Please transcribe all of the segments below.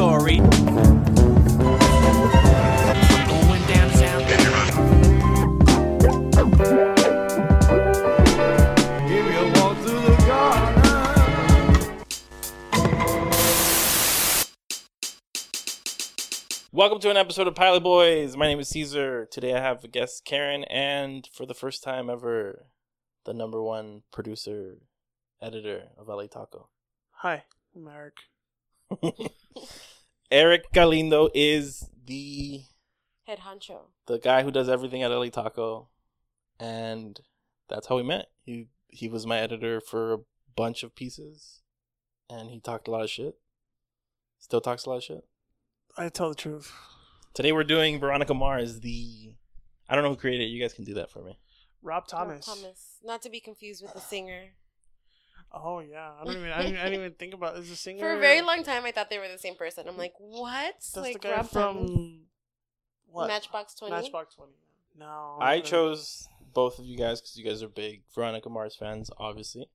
story. Going downtown. If you walk through the garden. Welcome to an episode of Pilot Boys. My name is Caesar. Today I have a guest, Karen, and for the first time ever, the number one producer, editor of LA Taco. Hi, I'm Eric. Eric Galindo is the Head honcho. the guy who does everything at LA Taco, and that's how we met. He he was my editor for a bunch of pieces, and he talked a lot of shit. Still talks a lot of shit. I tell the truth. Today we're doing Veronica Mars, the I don't know who created it. You guys can do that for me. Rob Rob Thomas. Thomas. Not to be confused with the singer. Oh yeah, I don't even. I didn't, I didn't even think about. Is the singer For a very long time, I thought they were the same person. I'm like, what? That's like the guy Rob from Thomas? what? Matchbox 20? Matchbox Twenty. No, I don't- chose both of you guys because you guys are big Veronica Mars fans, obviously.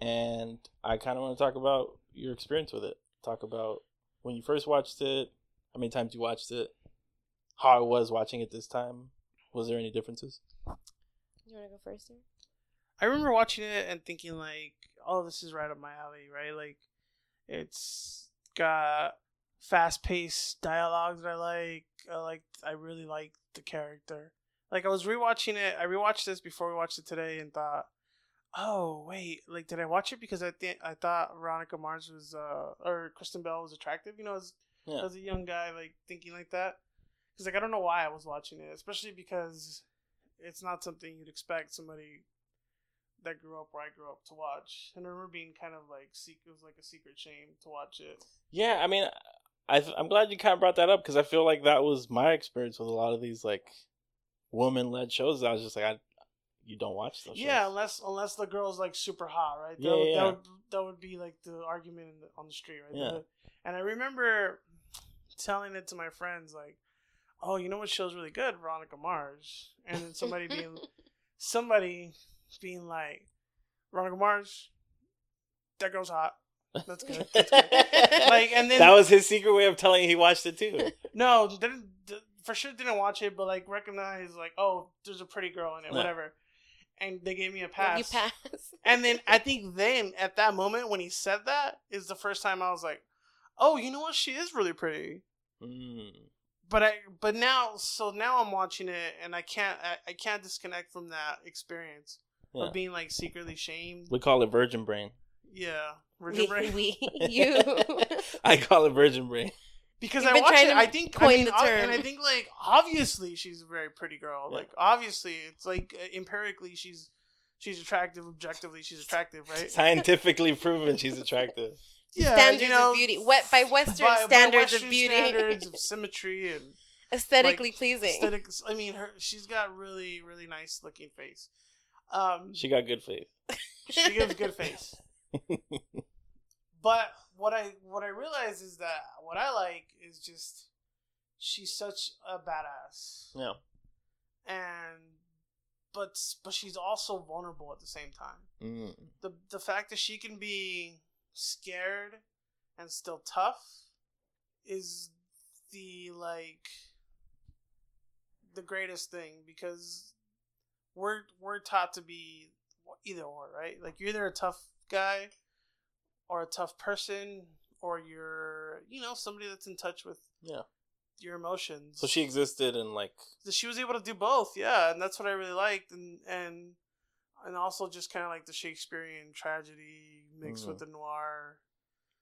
And I kind of want to talk about your experience with it. Talk about when you first watched it, how many times you watched it, how I was watching it this time. Was there any differences? You want to go first here? I remember watching it and thinking like, "Oh, this is right up my alley." Right, like it's got fast-paced dialogues that I like. I like. I really like the character. Like I was rewatching it. I rewatched this before we watched it today and thought, "Oh, wait, like did I watch it because I think I thought Veronica Mars was uh or Kristen Bell was attractive, you know, as Yeah. as a young guy like thinking like that." Cuz like I don't know why I was watching it, especially because it's not something you'd expect somebody that grew up where I grew up to watch. And I remember being kind of like secret, it was like a secret shame to watch it. Yeah, I mean, I I'm glad you kind of brought that up because I feel like that was my experience with a lot of these like woman-led shows. I was just like, I, you don't watch those. Yeah, shows. unless unless the girl's like super hot, right? That, Yeah, would, yeah. That would, that would be like the argument in the, on the street, right? Yeah. The- and I remember telling it to my friends, like, "Oh, you know what show's really good? Veronica Mars." And then somebody being somebody being like, "Veronica Mars, that girl's hot. That's good." That's good. like, and then that was his secret way of telling he watched it too. No, didn't for sure didn't watch it, but like recognized like, oh, there's a pretty girl in it, Yeah. whatever. And they gave me a pass. You pass. And then I think then at that moment when he said that is the first time I was like, oh, you know what? She is really pretty. Mm. But I but now so now I'm watching it and I can't I, I can't disconnect from that experience Yeah. of being like secretly shamed. We call it virgin brain. Yeah, Virgin we, Brain. we, you. I call it virgin brain. because You've I watch it, I think I mean, the term. and I think like obviously she's a very pretty girl. Yeah. Like obviously, it's like uh, empirically she's she's attractive. Objectively, she's attractive, right? Scientifically proven she's attractive. Yeah, standards of beauty. What by Western by- by standards Western of beauty, standards of symmetry and aesthetically like, pleasing. aesthetics. I mean, her she's got really really nice looking face. Um, She got good faith. she gives good face. But what I what I realize is that what I like is just she's such a badass, Yeah. and but but she's also vulnerable at the same time. Mm. The the fact that she can be scared and still tough is the like the greatest thing because we're we're taught to be either or, right? Like you're either a tough guy or a tough person or you're, you know, somebody that's in touch with Yeah. your emotions. So she existed in like she was able to do both, yeah, and that's what I really liked, and and and also just kind of like the Shakespearean tragedy mixed with Mhm. the noir,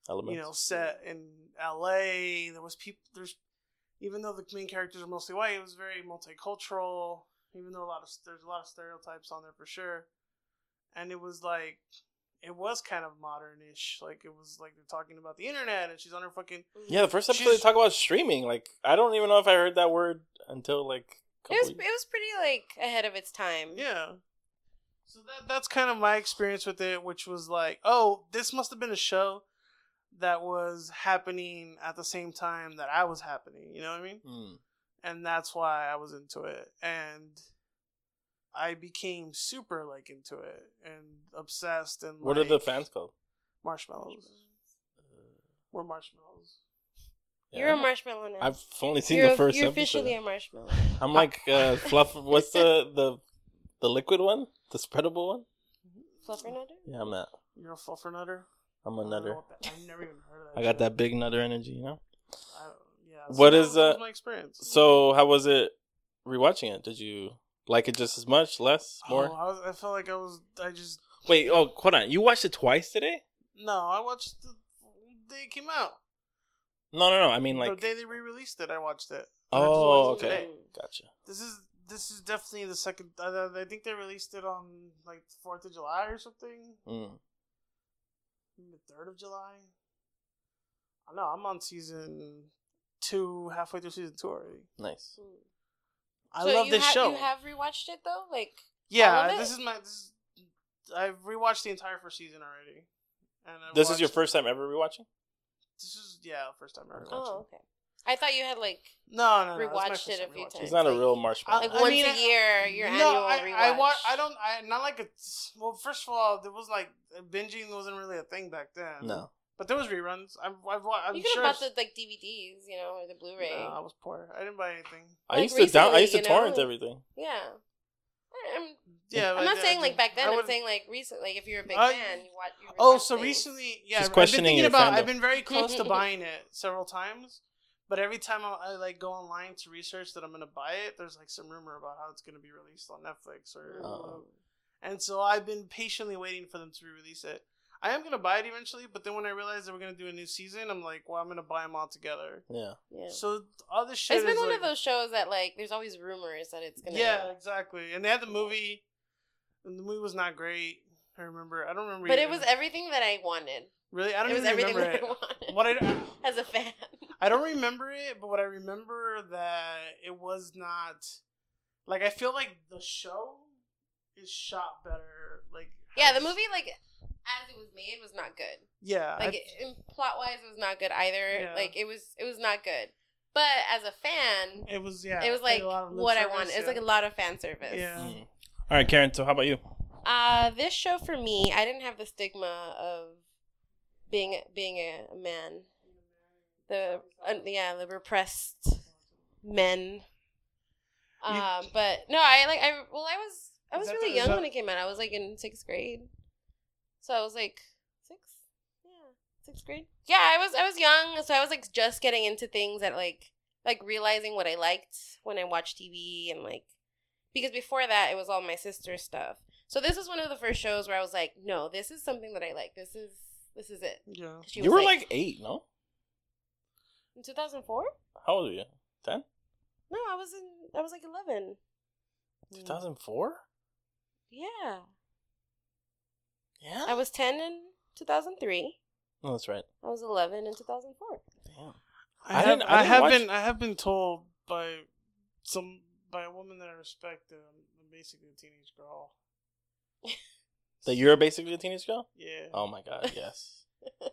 elements. you know, set in L.A. There was people. There's even though the main characters are mostly white, it was very multicultural. Even though a lot of there's a lot of stereotypes on there for sure, and it was like it was kind of modernish. Like it was like they're talking about the internet, and she's on her fucking yeah, the first episode She's- they talk about streaming. Like I don't even know if I heard that word until like a It was couple it was pretty like ahead of its time. Yeah. So that that's kind of my experience with it, which was like, oh, this must have been a show that was happening at the same time that I was happening. You know what I mean? Mm. And that's why I was into it, and I became super like into it and obsessed. And What are the fans called? marshmallows? We're marshmallows. You're a marshmallow now. I've only seen you're the first you're episode. officially a marshmallow. I'm like uh, fluff. What's the the the liquid one? The spreadable one? Fluffernutter? Yeah, I'm that. You're a fluffernutter. I'm a nutter. that- I've never even heard of that. I got that big nutter energy, you know. Yeah. What so is, that was uh, my experience? So how was it rewatching it? Did you like it just as much, less, more? Oh, I, was, I felt like I was. I just Wait, oh, hold on. You watched it twice today? no. I watched the day it came out. No, no, no. I mean, like the day they re-released it, I watched it. Oh, watched okay, gotcha. This is this is definitely the second. I, I think they released it on like Fourth of July or something. Mm. The third of July. I know. I'm on season two, halfway through season two already. Nice. Hmm. I So love this ha- show. You have rewatched it though, like yeah, all of this is my. This is, I've rewatched the entire first season already. And I This is your first time ever rewatching? This is yeah, first time ever. Okay. watching. oh okay. I thought you had like No, no, no. Rewatched it a few times. He's not a real marshmallow. like I mean, a year your no, annual I, rewatch. I wa- I don't. I not like a. Well, first of all, there was like binging wasn't really a thing back then. no. But there was reruns. I've, I've wa- I'm you could sure. have bought the like DVDs, you know, or the Blu-ray. No, I was poor. I didn't buy anything. I Like used to down. I used to you know, torrent everything. Yeah. I'm, Yeah, I'm not I- saying like back then. I I'm saying like recently. Like if you're a big I- fan, you watch. You Oh, so things. recently, yeah, She's I've been questioning thinking about. fandom. I've been very close to buying it several times, but every time I, I like go online to research that I'm gonna buy it, there's like some rumor about how it's gonna be released on Netflix or, Oh. and so I've been patiently waiting for them to release it. I am gonna buy it eventually, but then when I realized they were gonna do a new season, I'm like, well, I'm gonna buy them all together. Yeah. Yeah. So all this shit. It's been is one like, of those shows that like there's always rumors that it's gonna. Yeah, exactly. And they had the movie, and the movie was not great. I remember. I don't remember. But it was everything that I wanted. really. I don't It was even everything remember that I it. wanted. What I, as a fan. I don't remember it, but what I remember that it was not like I feel like the show is shot better. Like Yeah, the movie like as it was made was not good. Yeah, Like I- it, plot wise, it was not good either. Yeah. Like it was, it was not good. But as a fan, it was yeah. it was like a lot what I service, wanted. It's yeah. like a lot of fan service. Yeah. Mm. All right, Karen. So how about you? Uh, this show for me, I didn't have the stigma of being being a man. The uh, yeah, the repressed men. You- Um, but no, I like I well, I was I was really young that- when it came out. I was like in sixth grade, so I was like six, yeah, sixth grade. Yeah, I was I was young, so I was like just getting into things that like like realizing what I liked when I watched TV and like because before that it was all my sister's stuff. So this is one of the first shows where I was like, no, this is something that I like. This is this is it. Yeah. She you was were like, eight, no? in 2004. How old are you? Ten? No, I was in. I was like 11. Two thousand four? Yeah, Yeah. I was 10 in 2003. No, that's right. I was 11 in 2004. Damn. I, I have, didn't- I I, didn't have watch- been I have been told by some by a woman that I respect that I'm basically a teenage girl. That you're basically a teenage girl? Yeah. Oh my god, yes.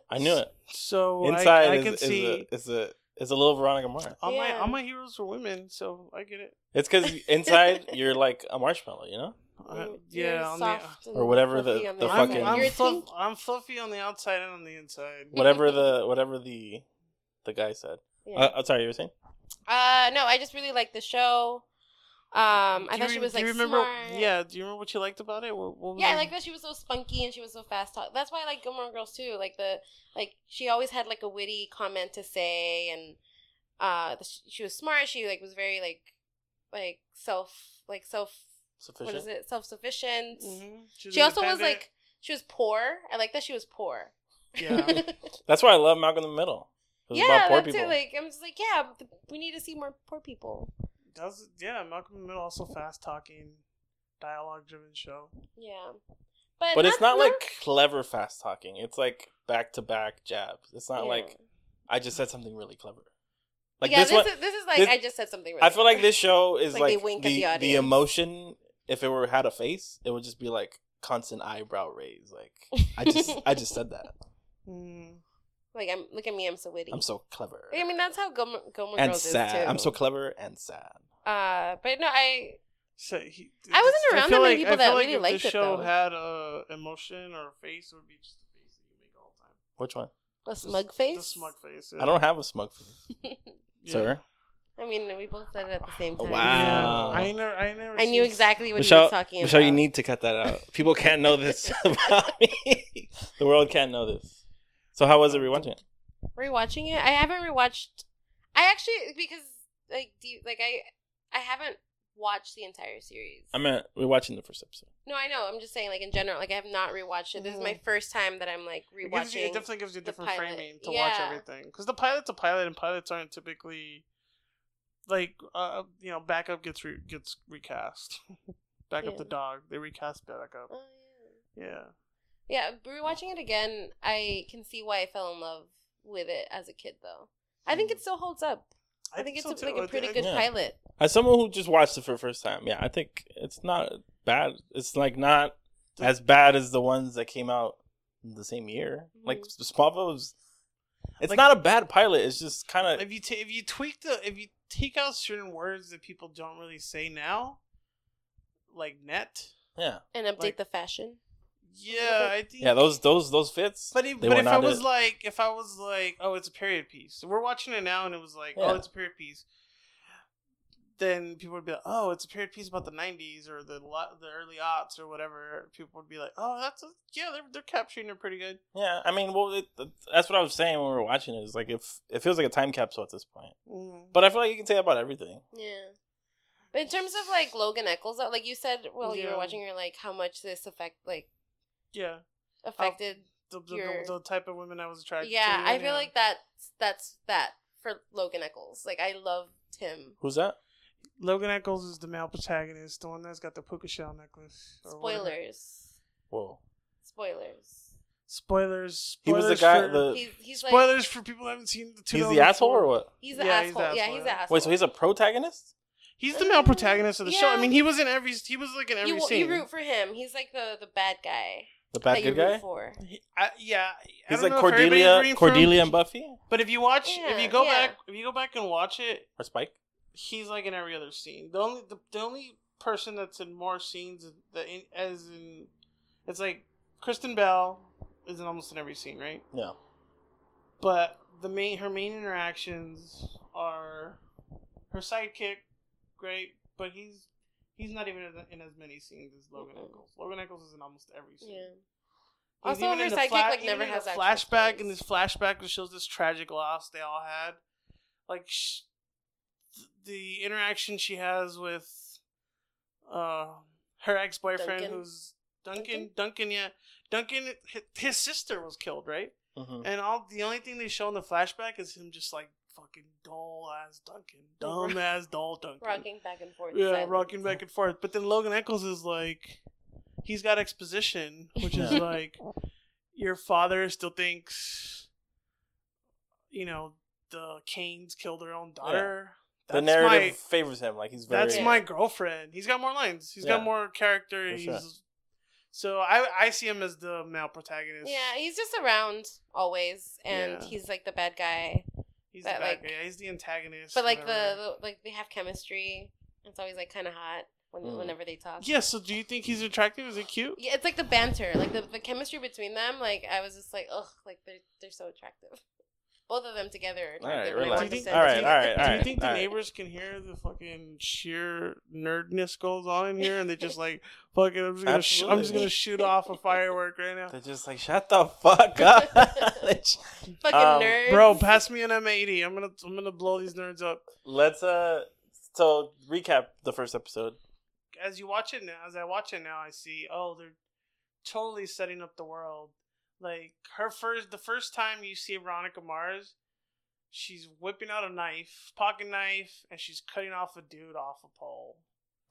I knew it. So Inside I, I is, can is, see a, is a is a little Veronica Mars. all my all my heroes were women, so I get it. It's because inside you're like a marshmallow, you know? Uh, yeah, you're on soft Or whatever the- fluffy on the the, I'm, fucking- I'm, fluff. I'm fluffy on the outside and on the inside. Whatever the whatever the the guy said. Yeah. Uh, I'm sorry, you were saying? Uh, no, I just really liked the show. Um, I Do thought you she was like remember? smart. Yeah. Do you remember what you liked about it? What, what was Yeah, I it? like that she was so spunky and she was so fast talk. That's why I like Gilmore Girls too. Like the like she always had like a witty comment to say, and uh, the, she was smart. She like was very like like self like self Sufficient. what is it self sufficient. Mhm. was She also was like she was poor. I like that she was poor. Yeah. That's why I love Malcolm in the Middle. Yeah, about poor that's people. it. Like I'm just like yeah, th- we need to see more poor people. That was yeah. Malcolm in the Middle also fast talking, dialogue driven show. Yeah, but but it's not like clever fast talking. It's like back to back jabs. It's not Yeah. like I just said something really clever. Like yeah, this, this, one, is this is like this- I just said something. Really I feel like this show is Like they like, wink at the the the, emotion. If it were had a face, it would just be like constant eyebrow raise. Like I just I just said that. Mm. like I'm look at me, I'm so witty. I'm so clever I mean, that's how Gilmore, Gilmore and Girls sad. is too. I'm so clever and sad. Uh, but no, I So he, I wasn't around feel that many like- people I feel that like really if liked the show though. had a emotion or a face, it would be just the face that you make all the time. Which one? A smug face. The smug face. I don't have a smug face, Yeah. sir. I mean, we both said it at the same time. Wow. Yeah. I never. I never. I knew exactly what he Michelle, was talking Michelle, about. you need to cut that out. People can't know this about me. the world can't know this. So how was it rewatching it? rewatching it. I haven't rewatched. I actually because like do you, like I I haven't watched the entire series. I meant rewatching the first episode. no, I know. I'm just saying like in general. Like I have not rewatched it. This is my Mhm. first time that I'm like It, gives you, rewatching. it definitely gives you a different pilot. framing to watch everything. Because the pilot's a pilot, and pilots aren't typically like uh, you know backup gets re- gets recast. backup the dog. They recast backup. Oh, yeah. Yeah. Yeah, rewatching it again, I can see why I fell in love with it as a kid, though. I think it still holds up. I, think, so it's a, like a pretty good Yeah. pilot. As someone who just watched it for the first time, yeah, I think it's not bad. It's like not as bad as the ones that came out the same year. Like Mhm. Smallville was. It's Like- not a bad pilot. It's just kind of If you ta- if you tweak the if you take out certain words that people don't really say now, like net. yeah, And update Like- the fashion. Yeah, I think. yeah. Those those those fits. But, if, but if I was it. like, if I was like, oh, it's a period piece. We're watching it now, and it was like, oh, Yeah. oh, it's a period piece. Then people would be like, oh, it's a period piece about the '90s or the the early aughts or whatever. People would be like, oh, that's a, yeah, they're they're capturing it pretty good. Yeah, I mean, well, it, that's what I was saying when we were watching it. Is like if it feels like a time capsule at this point. Mm. But I feel like you can say about everything. Yeah. But in terms of like Logan Echolls, like you said, well, you were watching, you're like, how much this affect like Yeah, affected. the, the, Your- the, the type of women I was attracted yeah, to. I feel like that's that's that for Logan Echolls. Like I loved him. Who's that? Logan Echolls is the male protagonist, the one that's got the puka shell necklace. or whatever. Spoilers. Whoa. Spoilers. Spoilers. He was the guy. for- the He's he's like spoilers for people who haven't seen the. two. he's the asshole or what? he's the Yeah, he's the asshole. yeah, asshole, he's yeah. the asshole. Wait, so he's a protagonist? He's the male protagonist of the show. I mean, he was in every. He was like in every you, scene. you root for him. He's like the the bad guy The bad that you good guy? root for. He- I, yeah, I He's don't like know Cordelia, rooting Cordelia and Buffy But if you watch, if you go yeah. back, if you go back and watch it, or Spike. He's like in every other scene. The only the, the only person that's in more scenes that in, as in it's like Kristen Bell is in almost in every scene, right? Yeah. But the main her main interactions are her sidekick, great, but he's he's not even in, in as many scenes as Logan Mhm. Echolls. Logan Echolls is in almost every scene. Yeah. He's Also, even her sidekick, fla- like, never has the flashback, and this flashback that shows this tragic loss they all had. Like sh- th- the interaction she has with uh her ex boyfriend, who's Duncan. Duncan, yeah, Duncan. His sister was killed, right? hmm And all the only thing they show in the flashback is him just like fucking dull ass Duncan, dumb ass dull Duncan. Rocking back and forth. Yeah, silence. rocking back and forth. But then Logan Echolls is like, he's got exposition, which is like, your father still thinks, you know, the Kanes killed their own daughter. The narrative my favors him. Like he's very. that's my girlfriend. He's got more lines. He's Yeah. got more character. For He's sure. so I I see him as the male protagonist. Yeah, he's just around always, and Yeah. he's like the bad guy. he's but, the bad like- guy. He's the antagonist. But like whatever. the, the like they have chemistry. It's always like kind of hot when Mm. whenever they talk. yeah. So do you think he's attractive? Is he cute? Yeah, it's like the banter, like the, the chemistry between them. Like I was just like, ugh, like they're they're so attractive. Both of them together are All right, attractive. and I relax. want Do you think, send All it right, to you. all right, Do you right, think the all right. neighbors can hear the fucking sheer nerdness goes on in here, and they just like, fucking, I'm just gonna, sh- I'm just gonna shoot off a firework right now, They're just like, shut the fuck up. Fucking Um, nerds, bro. Pass me an M80. I'm gonna, I'm gonna blow these nerds up. Let's uh. So recap the first episode. As you watch it now, as I watch it now, I see, oh, they're totally setting up the world. Like her first, the first time you see Veronica Mars, she's whipping out a knife, pocket knife, and she's cutting off a dude off a pole.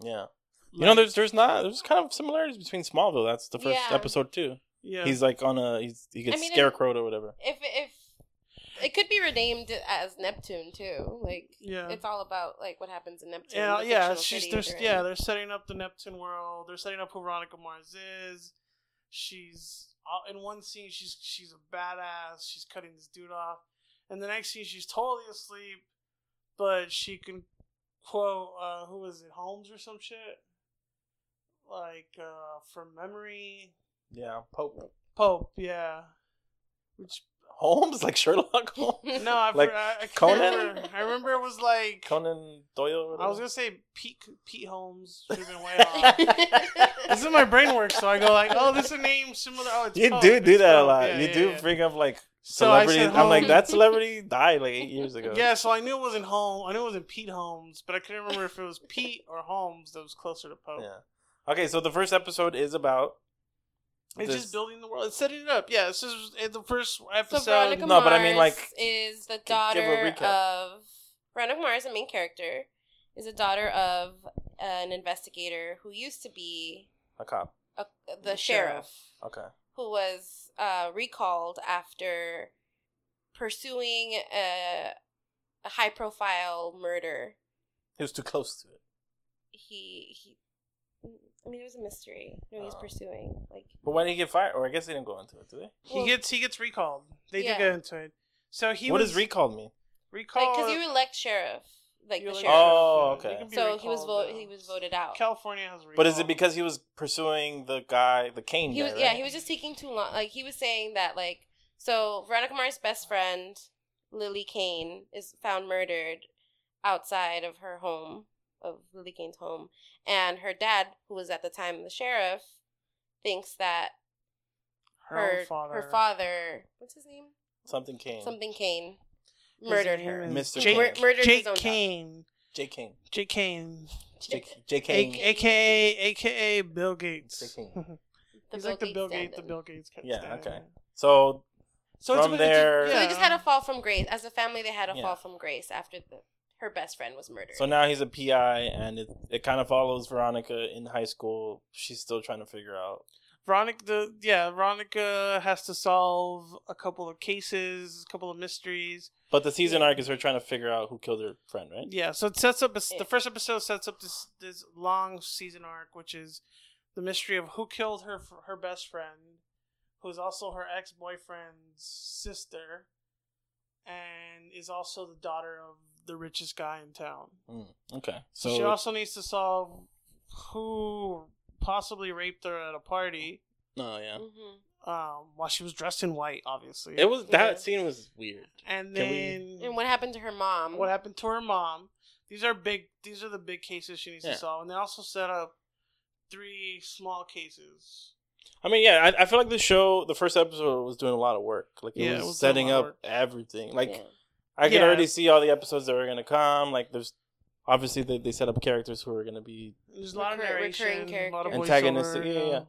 Yeah. You know, there's there's not there's kind of similarities between Smallville. That's the first Yeah. episode too. yeah. He's like on a he's he gets I mean, scarecrowed or whatever. If if it could be renamed as Neptune too, like yeah. it's all about like what happens in Neptune. Yeah, yeah, she's city they're, they're yeah, in. they're setting up the Neptune world. They're setting up who Veronica Mars is. She's in one scene. She's she's a badass. She's cutting this dude off, and the next scene she's totally asleep, but she can quote uh, who was it Holmes or some shit, like uh, from memory. Yeah, Pope. Pope, yeah. Which Holmes, like Sherlock Holmes, No, I, Like I, I Conan? remember. I remember it was like Conan Doyle. or I was gonna say Pete Pete Holmes. Should have been way off. this is my brain work, so I go like, oh, this is a name similar. Oh, it's You do do that a lot. Yeah, you yeah, do yeah. bring up like So I celebrities. I'm like that celebrity died like eight years ago. Yeah, so I knew it wasn't Holmes. I knew it wasn't Pete Holmes, but I couldn't remember if it was Pete or Holmes that was closer to Poe. Yeah. Okay, so the first episode is about. It's this- just building the world. It's setting it up. Yeah, it's just it's the first So episode. Veronica No, but I mean, like, is the daughter of Veronica Mars, the main character, is a daughter of an investigator who used to be a cop. a, the The sheriff, Okay. who was uh, recalled after pursuing a, a high-profile murder. He was too close to it. He he. I mean, it was a mystery. No, he's Oh. pursuing like. But why did he get fired? Or I guess they didn't go into it, do they? he gets he gets recalled. They Yeah. do get into it. So he what was does recalled mean? recalled Like, because you elect sheriff, like you the like- sheriff. Oh, yeah, okay. you can be so he was recalled voted. now. He was voted out. California has recall. But is it because he was pursuing the guy, the Kane he guy? was yeah right? he was just taking too long like he was saying that like so veronica mars best friend lily kane is found murdered outside of her home of lily kane's home and her dad who was at the time the sheriff thinks that her, her father? her father what's his name something Kane. something kane murdered her Mr. Jake, Kane. Mur- murdered Jake his own child. Kane. J Kane. Jake Kane. J, J A- Kane. AKA AKA Bill Gates. Jake Kane. The He's Bill like the Gates Bill Gates, the stand-in. Bill Gates. kind Yeah, stand-in. okay. So So From a bit- it's a- there- so they just had a fall from grace as a family they had a Yeah. fall from grace after the her best friend was murdered so now he's a PI, and it it kind of follows Veronica in high school. She's still trying to figure out. Veronica, the yeah, Veronica has to solve a couple of cases, a couple of mysteries. But the season arc is her trying to figure out who killed her friend, right? Yeah, so it sets up a, Yeah. the first episode sets up this this long season arc, which is the mystery of who killed her her best friend, who's also her ex boyfriend's sister, and is also the daughter of the richest guy in town. Mm, okay. So So she also needs to solve who possibly raped her at a party oh yeah, hmm um, while she was dressed in white, obviously. it was that Yeah. scene was weird. and Can then and what happened to her mom what happened to her mom. These are big. These are the big cases she needs Yeah. to solve, and they also set up three small cases. I mean, yeah, I, I feel like the show, the first episode was doing a lot of work. Like it Yeah, was, it was setting up work. everything. Like Yeah. I could Yeah. already see all the episodes that are gonna come. Like there's obviously they, they set up characters who are gonna be There's a lot of narration, recurring a lot of characters. Antagonistic, voiceover, yeah, yeah.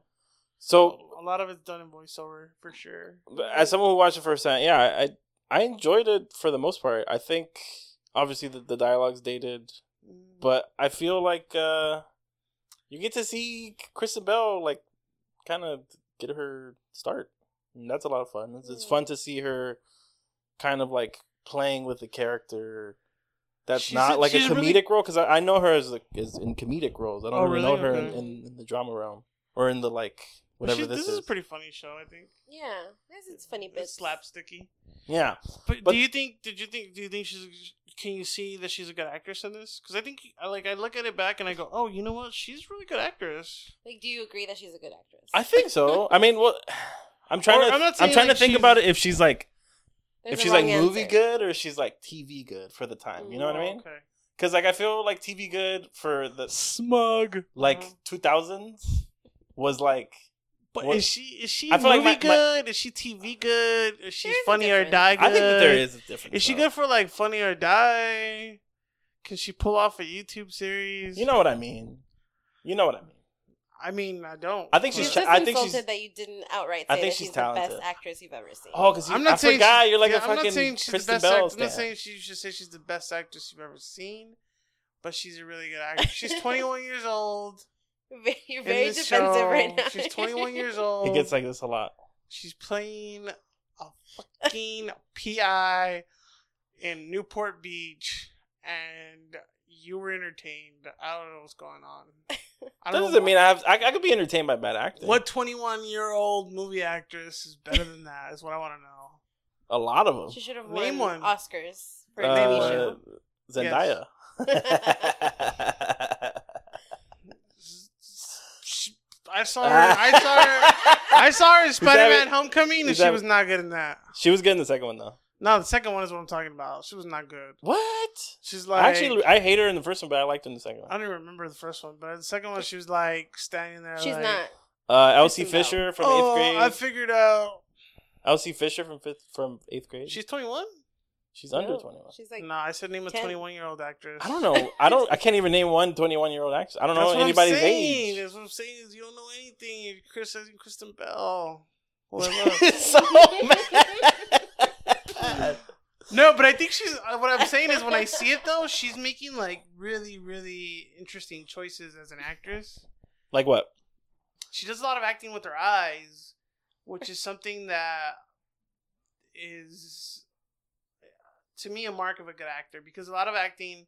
so. a lot of it's done in voiceover for sure. But as someone who watched it first time, yeah, I I enjoyed it for the most part. I think obviously the, the dialogue's dated, Mm. but I feel like uh you get to see Kristen Bell like kind of get her start. And that's a lot of fun. It's, it's fun to see her kind of like playing with the character. That's She's not a- like a comedic really- role because I, I know her as like as in comedic roles. I don't Oh, really, know her in, Okay. in, in the drama realm or in the like whatever this, this is. is a pretty funny show, I think. yeah this is funny It's bits slapsticky. yeah, But, But- do you think? Did you think? Do you think she's? Can you see that she's a good actress in this? Because I think, I like, I look at it back and I go, "Oh, you know what? She's a really good actress." like do you agree that she's a good actress I think so. I mean, what I'm trying Or- to I'm I'm, trying like, to think she's- about it if she's like There's if she's like wrong movie answer. good or she's like TV good for the time. You know what I mean? Okay. Because like I feel like TV good for the Smug. like Mhm. 2000s was like But What- is she is she I feel movie like my- my- good? Is she TV good? Is she There's funny or die good? I think that there is a difference. Is she though. good for like funny or die? Can she pull off a YouTube series? You know what I mean? You know what I mean? I mean, I don't. I think She's she's just I think insulted she's that you didn't outright say I think that she's she's, the talented. best actress you've ever seen. oh because I'm not I saying forgot she's- you're like yeah, a I'm fucking not saying she's Kristen the best. Bell act- I'm not saying she should say she's the best actress you've ever seen, but she's a really good actress. She's 21 years old. You're very defensive show. right now. She's 21 years old. It gets like this a lot. She's playing a fucking PI in Newport Beach, and you were entertained. I don't know what's going on. I That don't doesn't mean I have I, I could be entertained by bad acting. what 21 year old movie actress is better than that. Is what I want to know. A lot of them. She should have Name won one. Oscars for a Uh, TV show. Zendaya. She- I saw her. I saw her. I saw her in Spider-Man: Homecoming, and is she was not good in that. She was good in the second one though. No, the second one is what I'm talking about. She was not good. What? She's like, Actually, I hate her in the first one, but I liked her in the second one. I don't even remember the first one, but the second one, she was like standing there. She's like, not. Uh, Elsie Kristen Bell. Fisher from oh, eighth grade. I figured out. Elsie Fisher from fifth from eighth grade. She's 21. she's under twenty one. She's like no, I said name a 21 year old actress. I don't know. I don't. I can't even name one 21 year old actress. I don't That's know anybody's I'm age. That's what I'm saying is you don't know anything. You're criticizing Kristen Bell. Well, I so mad. No, but I think she's. uh, What I'm saying is when I see it though, she's making like really, really interesting choices as an actress. like what? She does a lot of acting with her eyes, which is something that is to me a mark of a good actor because a lot of acting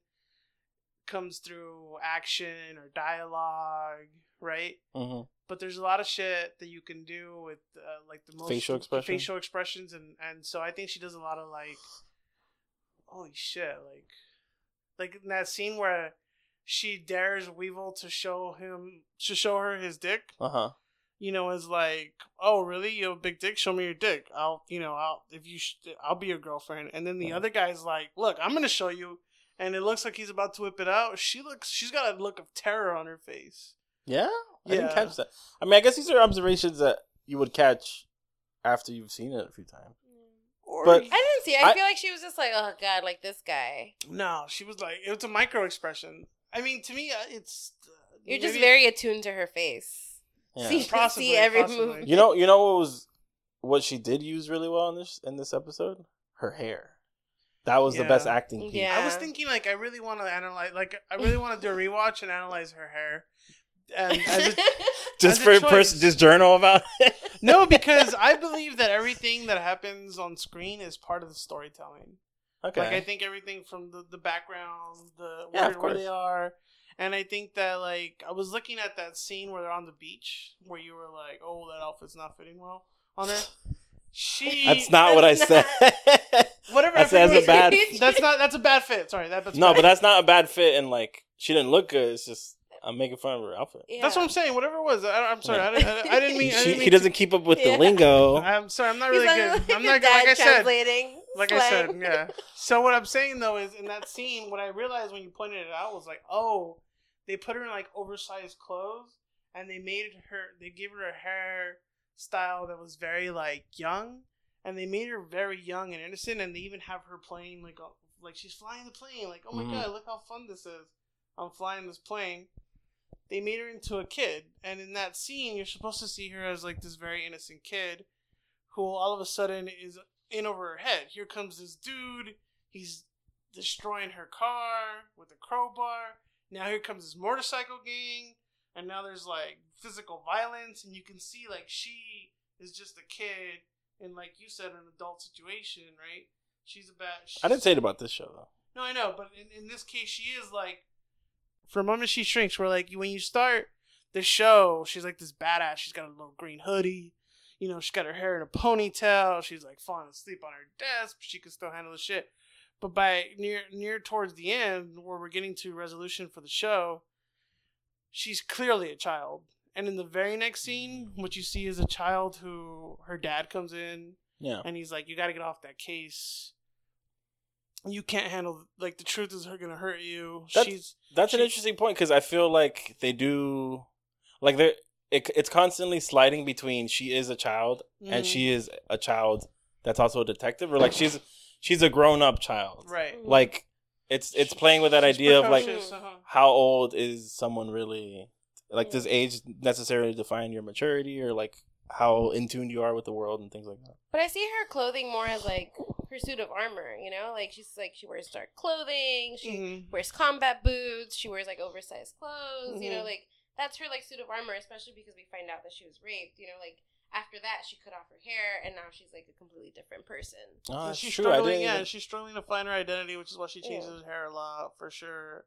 comes through action or dialogue, right? hmm But there's a lot of shit that you can do with uh, like the most Facial expression? facial expressions, and and so I think she does a lot of like, holy shit, like, like in that scene where she dares Weevil to show him to show her his dick Uh huh. you know, is like, oh, really? You have a big dick? Show me your dick. I'll, you know, I'll if you, sh- I'll be your girlfriend. And then the Yeah. other guy's like, look, I'm gonna show you. And it looks like he's about to whip it out. She looks, she's got a look of terror on her face. Yeah. I didn't catch that. I mean, I guess these are observations that you would catch after you've seen it a few times. Or But- I didn't see. I, I- feel like she was just like, oh god, like this guy. no, she was like, it was a micro expression. I mean, to me, uh, it's. Uh, You're just maybe- very attuned to her face. Yeah. So you can Possibly, see every possibly. move. You know, you know what was what she did use really well in this in this episode? Her hair. That was the best acting piece. Yeah. I was thinking like I really want to analyze, like I really want to do a rewatch and analyze her hair. And as a, Just as for a choice. person, just journal about it. no, because I believe that everything that happens on screen is part of the storytelling. okay. Like I think everything from the, the background, the Yeah, where, of where they are, and I think that like I was looking at that scene where they're on the beach, where you were like, "Oh, that outfit's not fitting well on her." She That's not what I That's said. whatever. That's, that's a everybody- bad. That's not. That's a bad fit. Sorry, that, that's No, bad. but that's not a bad fit. And like, she didn't look good. It's just I'm making fun of her outfit. Yeah. That's what I'm saying. Whatever it was, I, I'm sorry. I, didn't, I, I didn't mean. I didn't mean he doesn't keep up with Yeah. the lingo. I'm sorry. I'm not really not good. like I'm not good. Like I said, translating. like I said, yeah. So what I'm saying though is in that scene, what I realized when you pointed it out was like, oh, they put her in like oversized clothes, and they made her, they gave her a hair style that was very like young, and they made her very young and innocent, and they even have her playing like, a, like she's flying the plane, like, oh my Mhm. god, look how fun this is, I'm flying this plane. They made her into a kid, and in that scene, you're supposed to see her as like this very innocent kid, who all of a sudden is in over her head. Here comes this dude. He's destroying her car with a crowbar. Now here comes this motorcycle gang, and now there's like physical violence, and you can see like she is just a kid in like you said an adult situation, right? She's a bad. I didn't say it about this show though. No, I know, but in, in this case, she is like, for a moment, she shrinks. Where like when you start the show, she's like this badass. She's got a little green hoodie. You know, she's got her hair in a ponytail. She's like falling asleep on her desk, but she can still handle the shit. But by near near towards the end, where we're getting to resolution for the show, she's clearly a child. And in the very next scene, what you see is a child who her dad comes in Yeah. and he's like, "You got to get off that case. You can't handle like the truth is gonna hurt you." That's- She's That's an interesting point because I feel like they do, like they it, it's constantly sliding between she is a child and Mhm. she is a child that's also a detective, or like she's she's a grown up child. right. Like it's it's playing with that She's idea of like uh-huh. how old is someone really? Like does age necessarily define your maturity or like how in tune you are with the world and things like that? But I see her clothing more as like her suit of armor, you know? Like she's like she wears dark clothing, she Mhm. wears combat boots, she wears like oversized clothes, you know, Mhm. like that's her like suit of armor, especially because we find out that she was raped, you know, like after that she cut off her hair and now she's like a completely different person. Oh, And that's she's true. I struggling. didn't Yeah, even- she's struggling to find her identity, which is why she Yeah. changes her hair a lot for sure.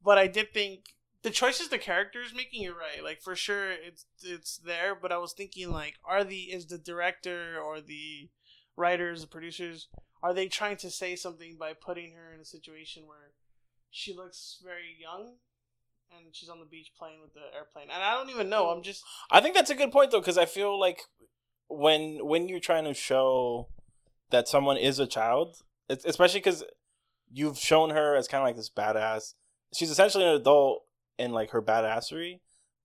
But I did think the choices the character is making, you're right. Like for sure, it's it's there. But I was thinking like, are the is the director or the writers, the producers, are they trying to say something by putting her in a situation where she looks very young and she's on the beach playing with the airplane, and I don't even know. I'm just I think that's a good point though, because I feel like when when you're trying to show that someone is a child, especially because you've shown her as kind of like this badass. She's essentially an adult in like her badassery,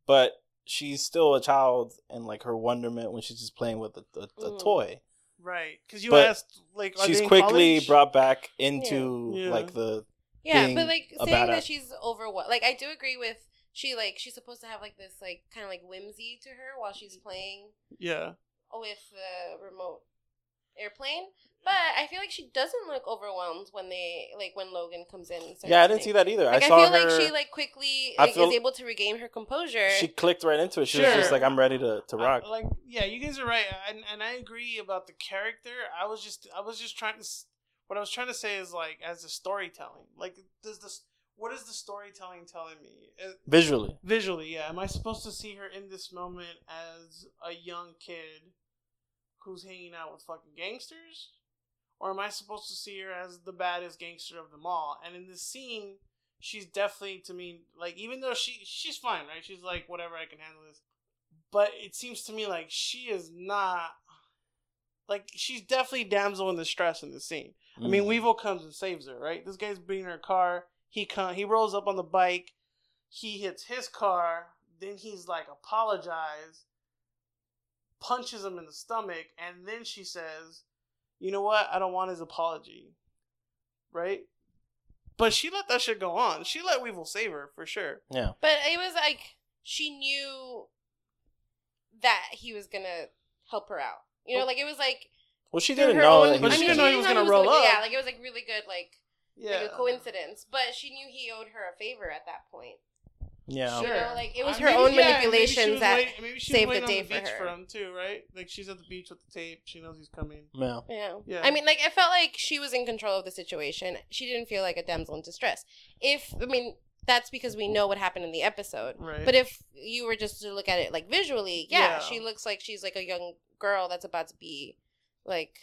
but she's still a child and like her wonderment when she's just playing with a, a, a toy. right because you But asked like are she's they quickly college? brought back into Yeah. like the Yeah, being but like a saying badass. that she's overwhelmed. Like I do agree with she like she's supposed to have like this like kind of like whimsy to her while she's playing Yeah, with the remote airplane. But I feel like she doesn't look overwhelmed when they like when Logan comes in. And yeah. I didn't see that either. Like I, I feel her. like she like quickly like, feel- is able to regain her composure. she clicked right into it. She was just like, "I'm ready to to rock." I- like yeah, you guys are right, and and I agree about the character. I was just I was just trying to what I was trying to say is like as a storytelling, like does this what is the storytelling telling me? Visually, Visually, yeah. Am I supposed to see her in this moment as a young kid who's hanging out with fucking gangsters? Or am I supposed to see her as the baddest gangster of them all? And in this scene, she's definitely to me like even though she she's fine, right? She's like whatever, I can handle this. But it seems to me like she is not like she's definitely damsel in distress in this scene. I mean, Mm. Weevil comes and saves her, right? This guy's beating her car. He come, he rolls up on the bike. He hits his car. Then he's like, apologize, punches him in the stomach, and then she says, "You know what? I don't want his apology." Right? But she let that shit go on. She let Weevil save her for sure. yeah. But it was like she knew that he was gonna help her out. You know, like it was like Well, she didn't know own- that he But was she didn't know he was know gonna roll up. Yeah, like it was like really good, like Yeah. like a coincidence. But she knew he owed her a favor at that point. Yeah. You know, like it was Uh, her maybe- own yeah, maybe she manipulations was that waiting- maybe she was saved the day on the for beach her. for him too, right? Like she's at the beach with the tape. She knows he's coming. Yeah. Yeah. Yeah. I mean, like, it felt like she was in control of the situation. She didn't feel like a damsel in distress. If, I mean, that's because we know what happened in the episode. Right. But if you were just to look at it, like, visually, yeah, Yeah. she looks like she's, like, a young girl that's about to be, like,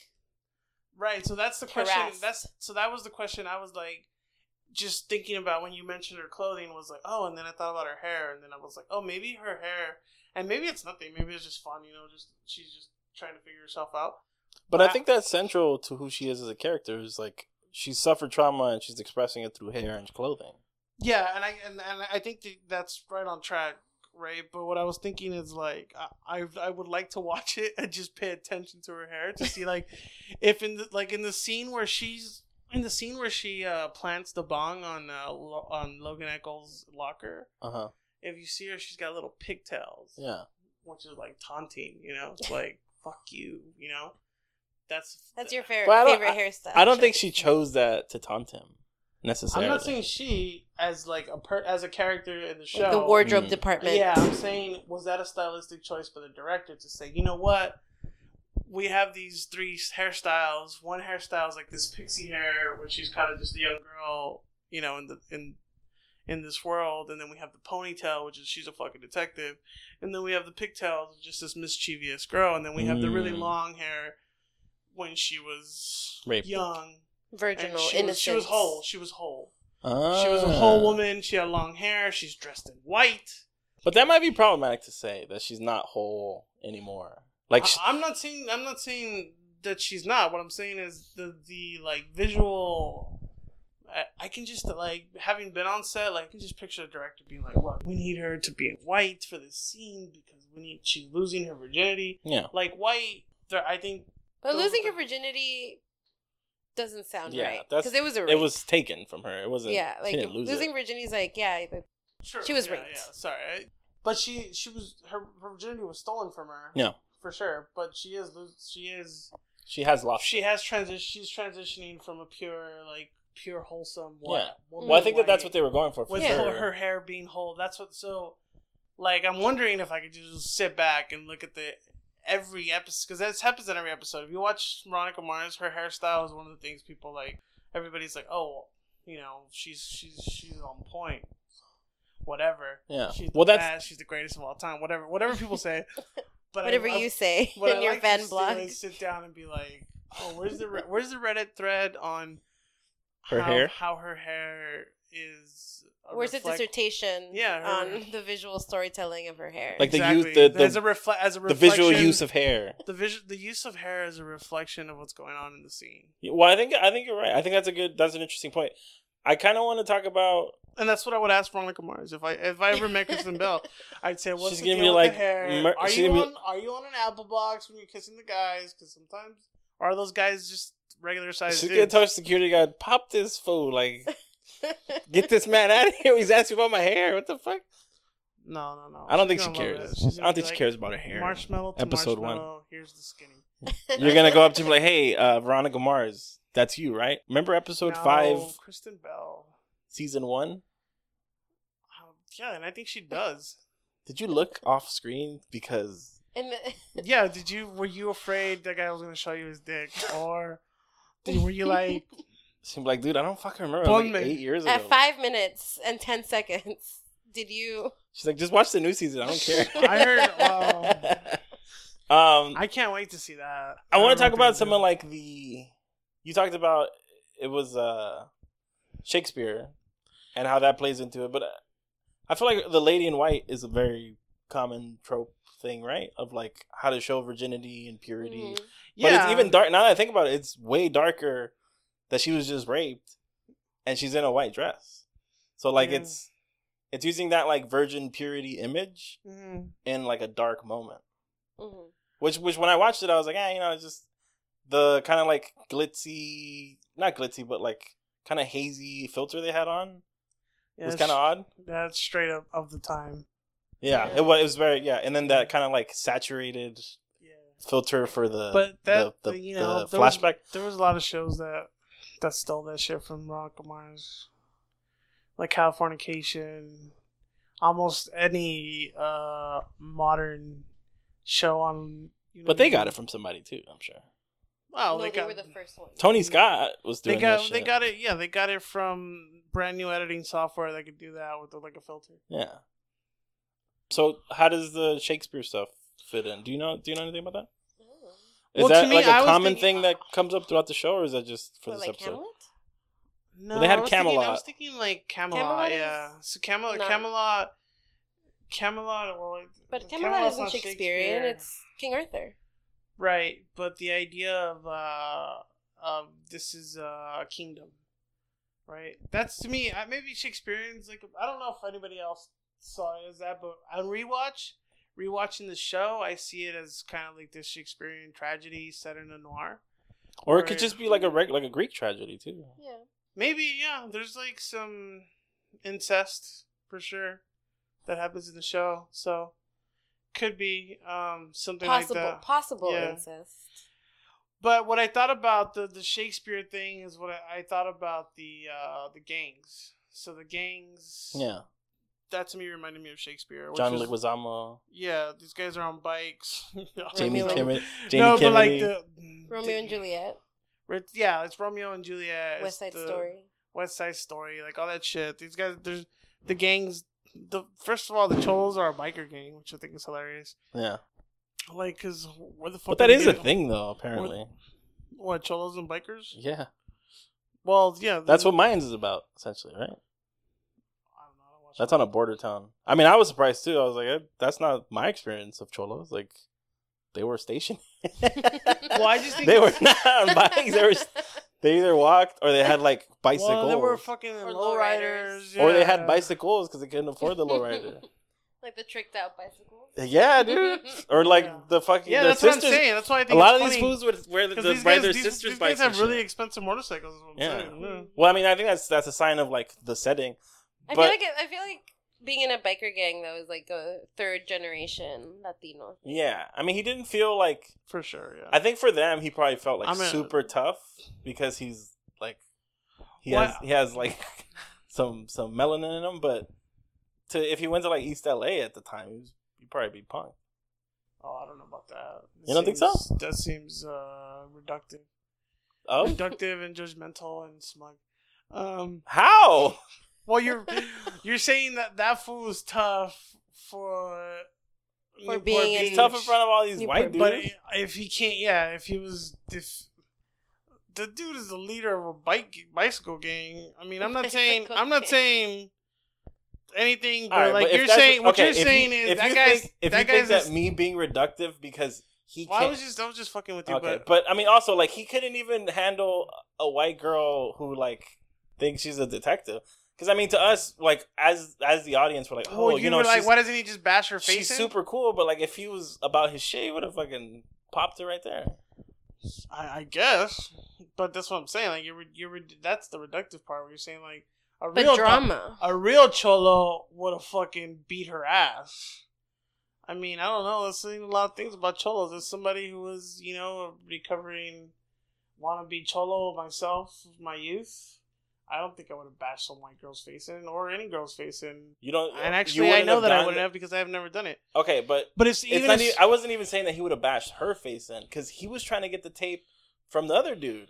Right. So that's the question. That's so that was the question. I was like, just thinking about when you mentioned her clothing was like, oh, and then I thought about her hair, and then I was like, oh, maybe her hair, and maybe it's nothing. Maybe it's just fun. You know, just she's just trying to figure herself out. But I think that's central to who she is as a character. Is like she's suffered trauma and she's expressing it through hair and clothing. Yeah, and I and, and I think that that's right on track, right? But what I was thinking is like I I, I would like to watch it and just pay attention to her hair to see like if in the like in the scene where she's in the scene where she uh plants the bong on uh, Lo- on Logan Echolls' locker. Uh huh. If you see her, she's got little pigtails, Yeah. which is like taunting. You know, it's like fuck you. You know, that's that's your favorite, Well, I don't- favorite hairstyle. I don't think she chose that to taunt him necessarily. I'm not saying she as like a per as a character in the show. Like the wardrobe Mm. department. Yeah, I'm saying was that a stylistic choice for the director to say, you know what? We have these three hairstyles. One hairstyle is like this pixie hair, where she's kind of just a young girl, you know, in the in in this world, and then we have the ponytail, which is she's a fucking detective, and then we have the pigtails, just this mischievous girl, and then we have the really Mm. long hair when she was Raped. young, and Virginal, she was, innocent. she was whole. She was whole. Ah. She was a whole woman. She had long hair. She's dressed in white. But that might be problematic to say that she's not whole anymore. Like, sh- I, am not saying I'm not saying that she's not. What I'm saying is the the like visual. I, I can just like having been on set, like I can just picture the director being like, "Look, we need her to be in white for this scene because we need she's losing her virginity. yeah. Like white, I think But losing are her virginity doesn't sound Yeah, right. that's- Because it was a rape. It was taken from her. It wasn't. yeah, she like didn't lose losing it. virginity is like, yeah, but sure She was yeah, raped. Yeah, sorry, but she she was her, her virginity was stolen from her. Yeah. For sure. But she is she is She has lost. she has transition. She's transitioning from a pure like pure wholesome. White, Yeah. woman well, I think that that's what they were going for. for with Yeah. her, her hair being whole. That's what. So, like, I'm wondering if I could just sit back and look at the every episode because this happens in every episode. If you watch Veronica Mars, her hairstyle is one of the things people like. Everybody's like, oh, you know, she's she's she's on point. Whatever. Yeah. She's Well, that's best, she's the greatest of all time. Whatever. Whatever people say. But whatever I- you say what in I your like to fan blog. is sit down and be like, "Oh, where's the re- where's the Reddit thread on Her how, hair? How her hair is a Where's the reflect- dissertation Yeah, her- on the visual storytelling of her hair? Like the use- the- the- as a refle- as a the visual use of hair. the vision the use of hair is a reflection of what's going on in the scene, Well, I think I think you're right. I think that's a good. That's an interesting point. I kind of want to talk about. And that's what I would ask Veronica Mars if I if I ever met Kristen Bell. I'd say, "What's She's the gonna deal be with like, the hair? mer- are you be- on Are you on an apple box when you're kissing the guys? Because sometimes are those guys just regular sized She's gonna tell security guard, "Pop this fool! Like, get this man out of here! He's asking about my hair. What the fuck? no, no, no. I don't She's think she cares. I don't think she cares about her hair. Marshmallow Episode one. Here's the skinny. You're gonna go up to me like, "Hey, uh, Veronica Mars, that's you, right? Remember episode No, five, Kristen Bell. Season one? Um, yeah, and I think she does. Did you look off screen because And the- Yeah, did you were you afraid that guy was gonna show you his dick, or did, were you like, it seemed like, dude, I don't fucking remember. It was Bun like eight years ago. at five minutes and ten seconds, did you? She's like, just watch the new season. I don't care. I heard, um, I can't wait to see that. I want to talk about if some of like the. You talked about it was uh Shakespeare and how that plays into it, but uh, I feel like the Lady in White is a very common trope thing, right? Of like how to show virginity and purity. Mhm. do. But it's even dark. Now that I think about it, it's way darker that she was just raped and she's in a white dress. So like Yeah. it's it's using that like virgin purity image Mhm. in like a dark moment. Mhm. Which which when I watched it, I was like, ah, you know, it's just the kind of like glitzy, not glitzy, but like kind of hazy filter they had on Yeah, was it's- kind of odd. That's straight up of the time. Yeah, Yeah. it was. It was very yeah, and then that kind of like saturated Yeah, filter for the but that the, the, you know the there was- flashback. there was a lot of shows that that stole that shit from Veronica Mars, like Californication, almost any uh modern show on. You know, But they got it from somebody too, I'm sure. Well, no, they they, got were the first one. Tony Scott was they doing got that they shit. got it. Yeah, they got it from brand new editing software that could do that with like a filter. Yeah. So how does the Shakespeare stuff fit in? Do you know? Do you know anything about that? Oh. Well, that me, like a I common thinking- thing that comes up throughout the show, or is that just for What, this like episode? Hamlet? No, they had I was Thinking, I was thinking like Camelot. Camelot is yeah, so Camelot, not- Camelot, Camelot. Well, But Camelot's Camelot isn't not Shakespearean. Shakespeare. It's King Arthur. Right, but the idea of uh of this is uh, a kingdom, right? That's to me. I- Maybe Shakespearean's like I don't know if anybody else saw it as that, but on rewatch, rewatching the show, I see it as kind of like this Shakespearean tragedy set in a noir. Or it could just be like a reg- like a Greek tragedy too. Yeah. Maybe yeah. There's like some incest for sure that happens in the show, so could be um something Possible. like that. Possible Yeah. incest. But what I thought about the the Shakespeare thing is what I, I thought about the uh the gangs. So the gangs, Yeah, that to me reminded me of Shakespeare. John was- Leguizamo, yeah, these guys are on bikes. Jamie Romeo- Kimmel, Jamie no, but like the Romeo and Juliet. Juliet. Yeah, it's Romeo and Juliet. West Side the Story. West Side Story, like all that shit. These guys, there's the gangs. The first of all, the Cholos are a biker gang, which I think is hilarious. yeah, Like, cause where the fuck? but that did a get- thing though. Apparently, What Cholos and bikers? yeah, Well, yeah, that's what Mayans is about, essentially, right? I don't know. I don't watch That's on a border town. I mean, I was surprised too. I was like, that's not my experience of cholos. Like, they were stationed. Well, I just think they were not on bikes. They were. They either walked or they had like bicycles, Well, they were fucking Or lowriders. or they had bicycles because they couldn't afford the lowrider. like the tricked out bicycles. Uh, yeah, dude. Or like Yeah. the fucking Yeah, their that's what I'm saying. That's why I think A lot it's of these funny. fools would wear the, 'Cause the these ride guys, their these, sisters' these bikes. guys have and shit. really expensive motorcycles. Is what I'm Yeah. saying. Yeah. Well, I mean, I think that's that's a sign of like the setting. I feel like it, I feel like being in a biker gang that was like a third generation Latino. Yeah, I mean, he didn't feel like. For sure. Yeah. I think for them, he probably felt like I'm a- super tough because he's like he Well, has he has like some some melanin in him. But to if he went to like East LA at the time, he was he'd probably be punk. oh, I don't know about that. It You don't think so? That seems uh, reductive, Oh, reductive and judgmental and smug. Um. how? Well, you're you're saying that that fool is tough for For Newport being in- He's Beach. tough in front of all these You white put- dudes. But if he can't, yeah, if he was, if the dude is the leader of a bike bicycle gang. I mean, I'm not saying I'm not saying anything, but All right, like but you're saying, what okay, you're if you- saying is if that you guy's think, if that you think guy's. that me being reductive because he well, I can't. was just I was just fucking with you, okay, but, but I mean, also like he couldn't even handle a white girl who like thinks she's a detective. Because I mean, to us, like as as the audience, we're like, oh, well, you, you know, like, why doesn't he just bash her face? she's in? super cool. But like, if he was about his shit, he would have fucking popped it right there. I, I guess, but that's what I'm saying. Like you're you're that's the reductive part where you're saying like a But real drama. a real cholo would have fucking beat her ass. I mean, I don't know. I've seen a lot of things about cholos. As somebody who was, you know, a recovering wannabe cholo myself, my youth, I don't think I would have bashed some white girl's face in or any girl's face in. You don't. And actually, I know that I wouldn't have because I have never done it. Okay, but But it's it's even. not. if- Even, I wasn't even saying that he would have bashed her face in because he was trying to get the tape from the other dude.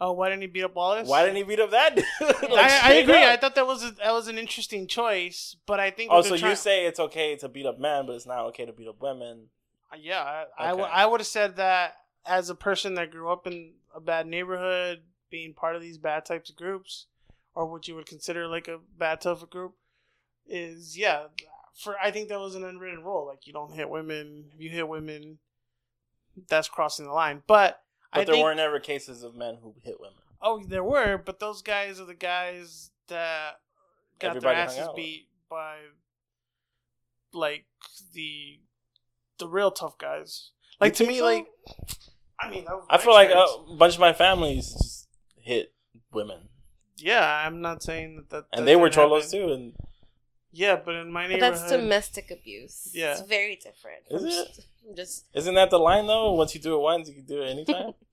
oh, why didn't he beat up Wallace? Why didn't he beat up that dude? Like, I, I agree. up. I thought that was a, that was an interesting choice, but I think. Oh, so you say it's okay to beat up men, but it's not okay to beat up women. Uh, yeah, I, I, Okay. w- I would have said that as a person that grew up in a bad neighborhood, being part of these bad types of groups, or what you would consider like a bad of group, is yeah. For I think that was an unwritten rule. Like you don't hit women. If you hit women, that's crossing the line. But, But I there think weren't ever cases of men who hit women. oh, there were. But those guys are the guys that got Everybody their asses beat by like the the real tough guys. Like to me, so? like I mean, I feel like uh, a bunch of my families just hit women, yeah, I'm not saying that. that and they were didn't cholos happen. too. And Yeah, but in my But neighborhood, that's domestic abuse. Yeah. It's very different. Is I'm it? Just, just isn't that the line though? Once you do it once, you can do it anytime.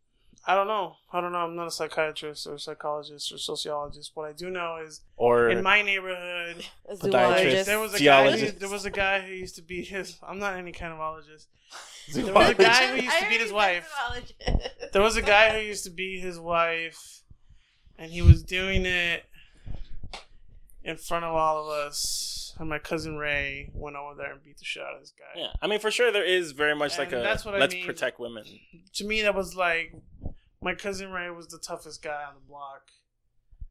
I don't know. I don't know. I'm not a psychiatrist or psychologist or sociologist. What I do know is or in my neighborhood, a Podiatrist. zoologist. there was a guy. Geologist. Who, there was a guy who used to beat his. I'm not any kind of ologist. There was a guy who used to I beat his wife. There was a guy who used to beat his wife, and he was doing it in front of all of us. And my cousin Ray went over there and beat the shit out of this guy. Yeah, I mean, for sure, there is very much like a that's what I let's mean. protect women. To me, that was like my cousin Ray was the toughest guy on the block,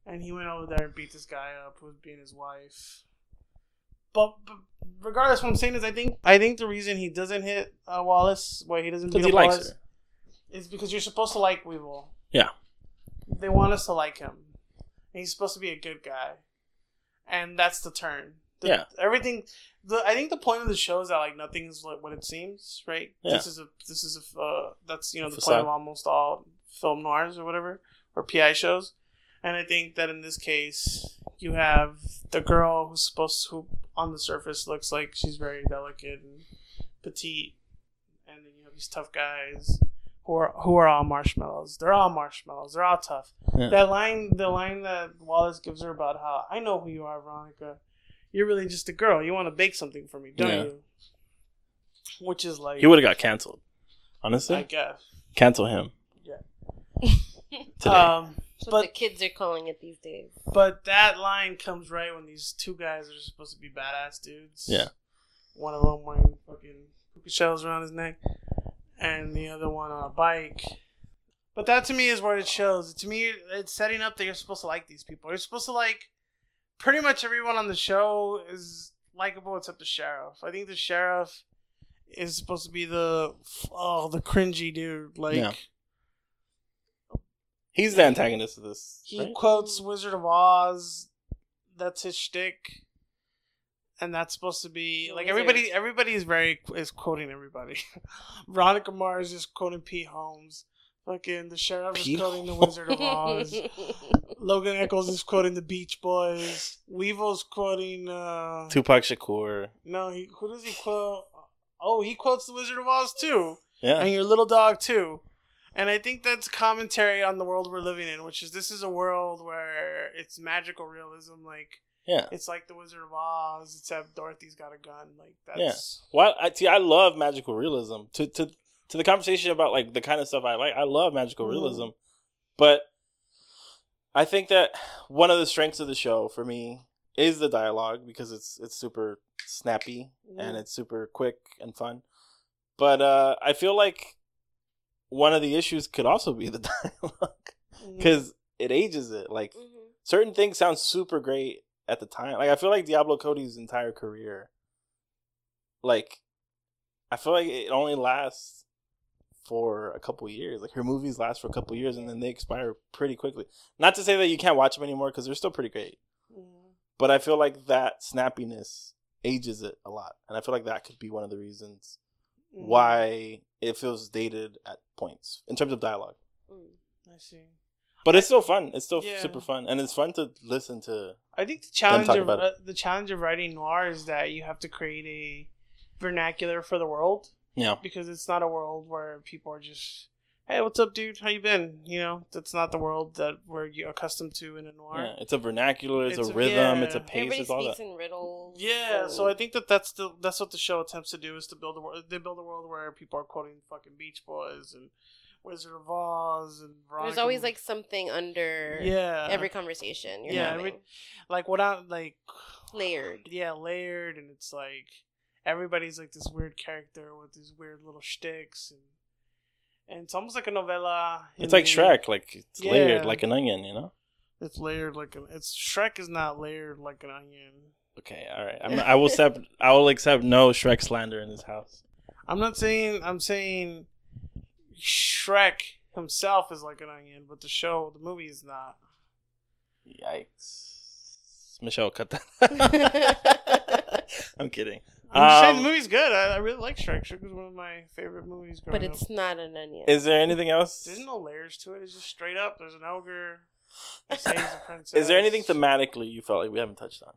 and he went over there and beat this guy up who was being his wife. But, but regardless, what I'm saying is, I think I think the reason he doesn't hit uh, Wallace, why he doesn't beat he Wallace, her. is because you're supposed to like Weevil. Yeah. They want us to like him. And he's supposed to be a good guy. And that's the turn. The- Yeah. Everything the I think the point of the show is that like nothing's like what it seems, right? Yeah. This is a this is a uh, that's you know the point of almost all film noirs or whatever or PI shows. And I think that in this case you have the girl who's supposed to who on the surface looks like she's very delicate and petite and then you have these tough guys who are who are all marshmallows. They're all marshmallows. They're all tough. Yeah. That line, the line that Wallace gives her about how I know who you are, Veronica. You're really just a girl. You want to bake something for me, don't Yeah. you? Which is like, He would have got canceled. Honestly, I guess. cancel him. Yeah. Today. Um, That's what but the kids are calling it these days. but that line comes right when these two guys are supposed to be badass dudes. Yeah. One of them wearing fucking puka shells around his neck, and the other one on a bike. But that to me is where it shows. To me, it's setting up that you're supposed to like these people. You're supposed to like pretty much everyone on the show is likable except the sheriff. I think the sheriff is supposed to be the oh the cringy dude. Like Yeah. He's the antagonist of this. he right? quotes Wizard of Oz. That's his shtick. And that's supposed to be like everybody. Everybody is very is quoting everybody. Veronica Mars is quoting Pete Holmes. Fucking the sheriff Pete is quoting the Wizard of Oz. Logan Echolls is quoting the Beach Boys. Weevil's quoting. uh Tupac Shakur. No, he who does he quote? Oh, he quotes the Wizard of Oz too Yeah. and your little dog too. And I think that's commentary on the world we're living in, which is this is a world where it's magical realism. Like Yeah. it's like the Wizard of Oz, except Dorothy's got a gun. Like that's yeah. Well, I see. I love magical realism. To to to the conversation about like the kind of stuff I like. I love magical Mhm. realism, but I think that one of the strengths of the show for me is the dialogue because it's it's super snappy and it's super quick and fun. But uh, I feel like one of the issues could also be the dialogue. because it ages it. Like Mhm. certain things sound super great at the time. Like I feel like Diablo Cody's entire career, like I feel like it only lasts for a couple years. Like her movies last for a couple years and then they expire pretty quickly. Not to say that you can't watch them anymore because they're still pretty great, Mhm. but I feel like that snappiness ages it a lot, and I feel like that could be one of the reasons Mhm. why it feels dated at points in terms of dialogue. Mm. I see. But it's still fun. It's still Yeah. super fun, and it's fun to listen to. I think the challenge of uh, the challenge of writing noir is that you have to create a vernacular for the world Yeah, because it's not a world where people are just, "Hey, what's up, dude? How you been?" You know, that's not the world that we're you accustomed to in a noir. yeah. It's a vernacular. It's, It's a a- rhythm. yeah. It's a pace. Everybody It's all speaks that. in riddles. Yeah, so I think that that's the that's what the show attempts to do is to build a world. They build a world where people are quoting fucking Beach Boys and Wizard of Oz and there's always like something under yeah every conversation you're Yeah, having. every- like what I like layered. yeah layered and it's like everybody's like this weird character with these weird little shticks and and it's almost like a novella. It's like the- Shrek. Like it's Yeah. layered like an onion. You know. It's layered like an. It's Shrek is not layered like an onion. Okay. All right. I'm, I will accept. I will accept no Shrek slander in this house. I'm not saying. I'm saying Shrek himself is like an onion, but the show, the movie is not. Yikes. Michelle, cut that. I'm kidding. I'm just saying Um, the movie's good. I, I really like Shrek. Shrek was one of my favorite movies growing but up. it's not an onion. Is there anything else? There's no layers to it. It's just straight up. There's an ogre. He saves a princess. Is there anything thematically you felt like we haven't touched on?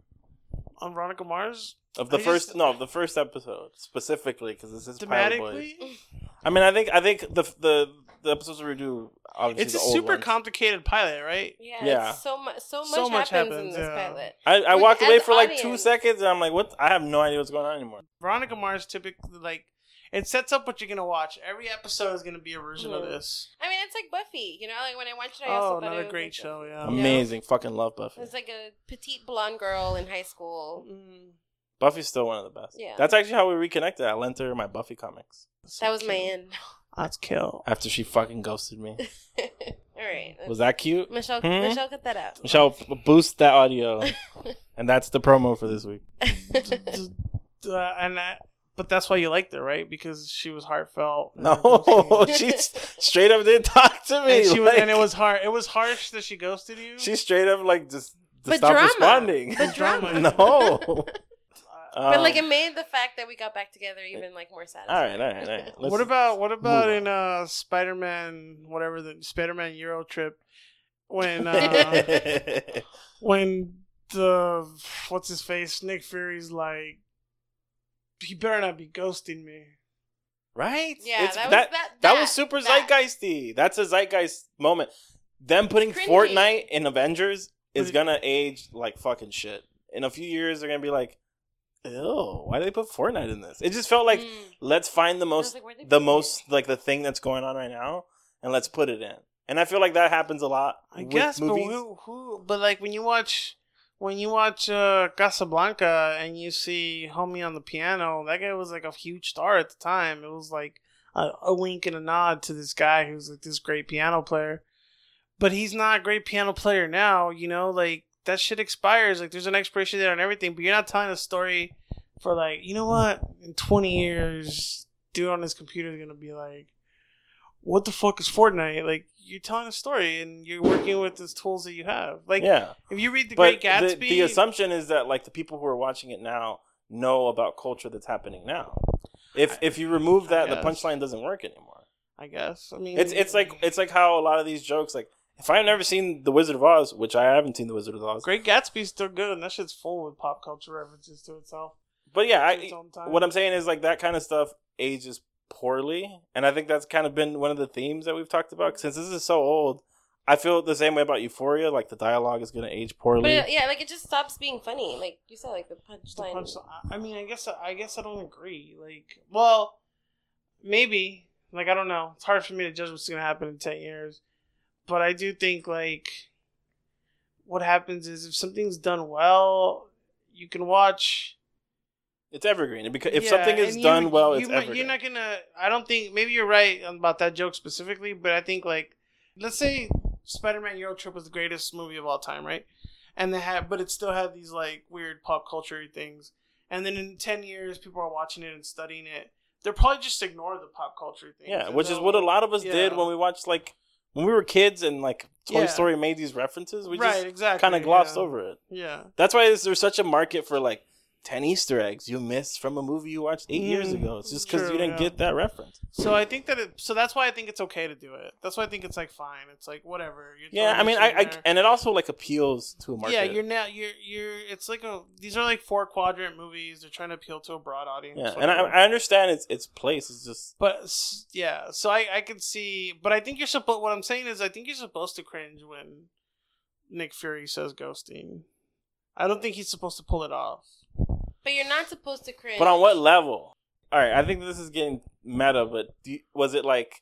On Veronica Mars? Of the I first, just- no, of the first episode specifically, because this is Pilot Boys. Thematically, I mean, I think, I think the the the episodes we do, obviously, it's a super ones. complicated pilot, right? yeah, Yeah. It's so much. So much So much happens, happens, in this yeah. pilot. I, I With- walked away as for like two seconds, and I'm like, "What? I have no idea what's going on anymore." Veronica Mars typically like it sets up what you're gonna watch. Every episode is gonna be a version of Mhm. this. I mean, it's like Buffy. You know, like when I watched it, I also Oh, thought another it great like show. Yeah. Amazing, fucking love Buffy. It's like a petite blonde girl in high school. Mm, Buffy's still one of the best. Yeah. that's actually how we reconnected. I lent her my Buffy comics That was my end. That's kill. after she fucking ghosted me. All right. Was that cute? Michelle? Hmm? Michelle, cut that out. Michelle, boost that audio, and that's the promo for this week. Uh, and that, but that's why you liked her, right? Because she was heartfelt. No, ghosting she straight up didn't talk to me. and, she was, like- and it was hard. It was harsh that she ghosted you. she straight up like just to But stop drama. responding. But drama. no. but like Um, it made the fact that we got back together even like more all satisfying. right, all right, all right. Let's- what about what about in uh Spider-Man whatever the Spider-Man Euro trip when uh when the what's his face Nick Fury's like he better not be ghosting me. right? Yeah, It's- that was that, that. that was super that. zeitgeisty. That's a zeitgeist moment. Them putting Cringy. Fortnite in Avengers is gonna age like fucking shit. In a few years, they're gonna be like, "Ew, why did they put Fortnite in this?" It just felt like Mm. let's find the most, like, the put it? most like the thing that's going on right now, and let's put it in. And I feel like that happens a lot. I with guess, but movies. who, who? But like when you watch, when you watch uh, Casablanca and you see Homie on the piano, that guy was like a huge star at the time. It was like a, a wink and a nod to this guy who's like this great piano player. But he's not a great piano player now. You know, like that shit expires. Like there's an expiration date on everything. But you're not telling a story for like, you know what? In 20 years, dude on his computer is gonna be like what the fuck is Fortnite? Like you're telling a story and you're working with the tools that you have. Like yeah, if you read The but Great Gatsby, the, the assumption is that like the people who are watching it now know about culture that's happening now. If if you remove I that, the punchline doesn't work anymore. I guess. I mean, It's it's like it's like how a lot of these jokes like if I've never seen The Wizard of Oz, which I haven't seen The Wizard of Oz, Great Gatsby's still good, and that shit's full with pop culture references to itself. but yeah, I, what I'm saying is like that kind of stuff ages poorly, and I think that's kind of been one of the themes that we've talked about. Since this is so old, I feel the same way about Euphoria. Like the dialogue is going to age poorly. But yeah, like it just stops being funny. Like you said, like the The punchline. punch- I mean, I guess I guess I don't agree. Like, well, maybe. Like, I don't know. It's hard for me to judge what's gonna happen in ten years, but I do think like what happens is if something's done well, you can watch. It's evergreen. Because if Yeah, something is you- done well, you, it's evergreen. You're not gonna. I don't think. Maybe you're right about that joke specifically, but I think like, let's say Spider-Man Euro Trip was the greatest movie of all time, right? And they had, but it still had these like weird pop culture things. And then in ten years, people are watching it and studying it. They'll probably just ignore the pop culture things. Yeah, which is what a lot of us did when we watched like when we were kids and like Toy Yeah. Story made these references. We right, just exactly, kind of glossed yeah. over it. Yeah, That's why there's such a market for like ten Easter eggs you missed from a movie you watched eight years Mm, ago. It's just because you didn't yeah. get that reference. so I think that it. So that's why I think it's okay to do it. That's why I think it's like fine. It's like whatever. You're Yeah, I mean, I, I and it also like appeals to a market. Yeah, you're now you're you're. It's like a. These are like four quadrant movies. They're trying to appeal to a broad audience. yeah, and I. I understand its its place. It's just But yeah, so I I can see, but I think you're supposed. What I'm saying is, I think you're supposed to cringe when Nick Fury says ghosting. I don't think he's supposed to pull it off. But you're not supposed to cringe. But on what level? All right, I think this is getting meta, but was it like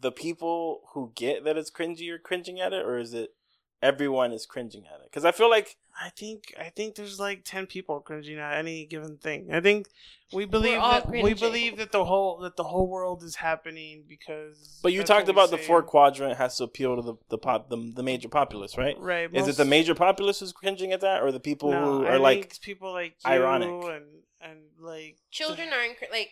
the people who get that it's cringy are cringing at it, or is it everyone is cringing at it? Because I feel like I think I think there's like ten people cringing at any given thing. I think we believe all that we believe that the whole that the whole world is happening because. But you talked about the four quadrant has to appeal to the the pop the, the major populace, right? Right. Is it the major populace who's cringing at that, or the people No, who I are like think people like you ironic. and and like Children aren't like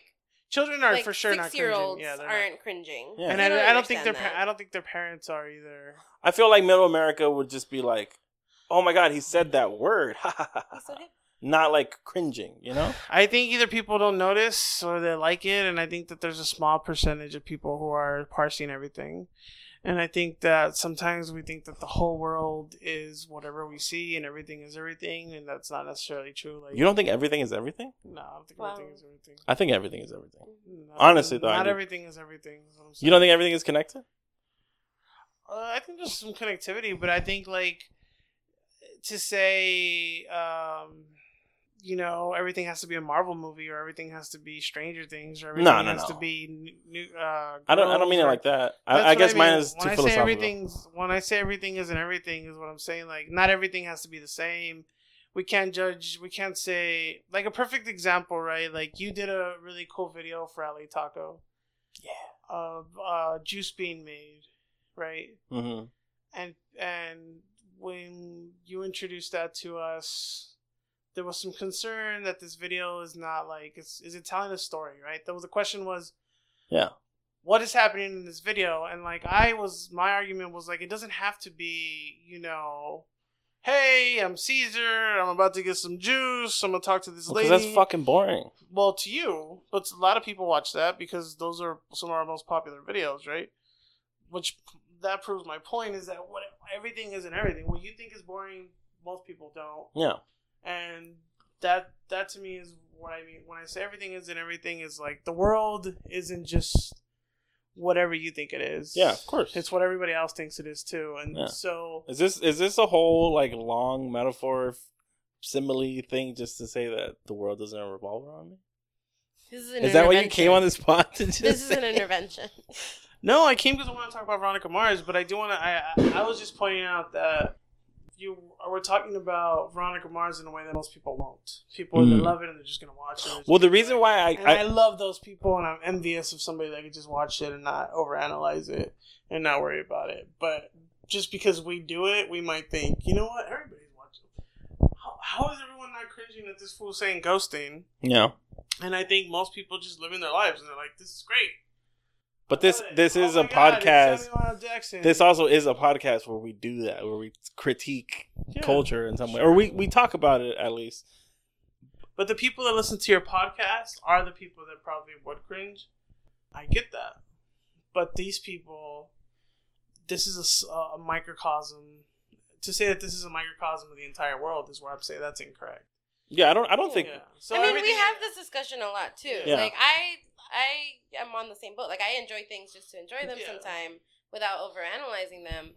children are like for sure not six year cringing. olds Yeah, they're not. aren't cringing. Yeah. And You I, I don't think their pa- that. I don't think their parents are either. I feel like middle America would just be like, "Oh my god, he said that word," not like cringing, you know? I think either people don't notice or they like it, and I think that there's a small percentage of people who are parsing everything. And I think that sometimes we think that the whole world is whatever we see and everything is everything, and that's not necessarily true. Like You don't think everything is everything? No, I don't think Wow. everything is everything. I think everything is everything. No, Honestly, though, not do. everything is everything. is You don't think everything is connected? Uh, I think there's some connectivity, but I think like to say, um, you know, everything has to be a Marvel movie or everything has to be Stranger Things or everything No, no, has to be new. uh, I don't. I don't mean it like that. I, I guess mine mean. is too when I say everything's when I say everything isn't everything is what I'm saying. Like not everything has to be the same. We can't judge. We can't say like a perfect example, right? Like you did a really cool video for Ali Taco. Yeah. Of uh, juice being made, right? hmm and and when you introduced that to us there was some concern that this video is not like is, is it telling a story right that was the question was Yeah. what is happening in this video and like i was my argument was like it doesn't have to be you know hey i'm caesar i'm about to get some juice i'm gonna talk to this lady that's fucking boring. well, to you, but a lot of people watch that because those are some of our most popular videos, right? Which that proves my point is that what everything isn't everything. What you think is boring, most people don't, Yeah. And that that to me is what I mean when I say everything is and everything. Is like the world isn't just whatever you think it is. Yeah. Of course. it's what everybody else thinks it is too, and Yeah. so Is this is this a whole like long metaphor simile thing just to say that the world doesn't revolve around me? This is an Is that why you came on this pod to just This is an intervention. No, I came because I want to talk about Veronica Mars, but I do want to. I, I I was just pointing out that you we're talking about Veronica Mars in a way that most people won't. People Mm. that love it and they're just gonna watch it. Well, the reason why I, and I, I love those people, and I'm envious of somebody that could just watch it and not overanalyze it and not worry about it. But just because we do it, we might think, you know what, everybody's watching. How, how is everyone not cringing at this fool saying ghosting? yeah. And I think most people just living their lives and they're like, this is great. But this I love it. this Oh is my a God, podcast. Samuel L. Jackson. This also is a podcast where we do that, where we critique Yeah. culture in some way, or we we talk about it at least. But the people that listen to your podcast are the people that probably would cringe. I get that. But these people, this is a microcosm. To say that this is a microcosm of the entire world is where I'd say that's incorrect. Yeah, I don't I don't think Yeah. So I mean, we have this discussion a lot too. Yeah. Like I, I am on the same boat. Like I enjoy things just to enjoy them Yeah. sometime without overanalyzing them.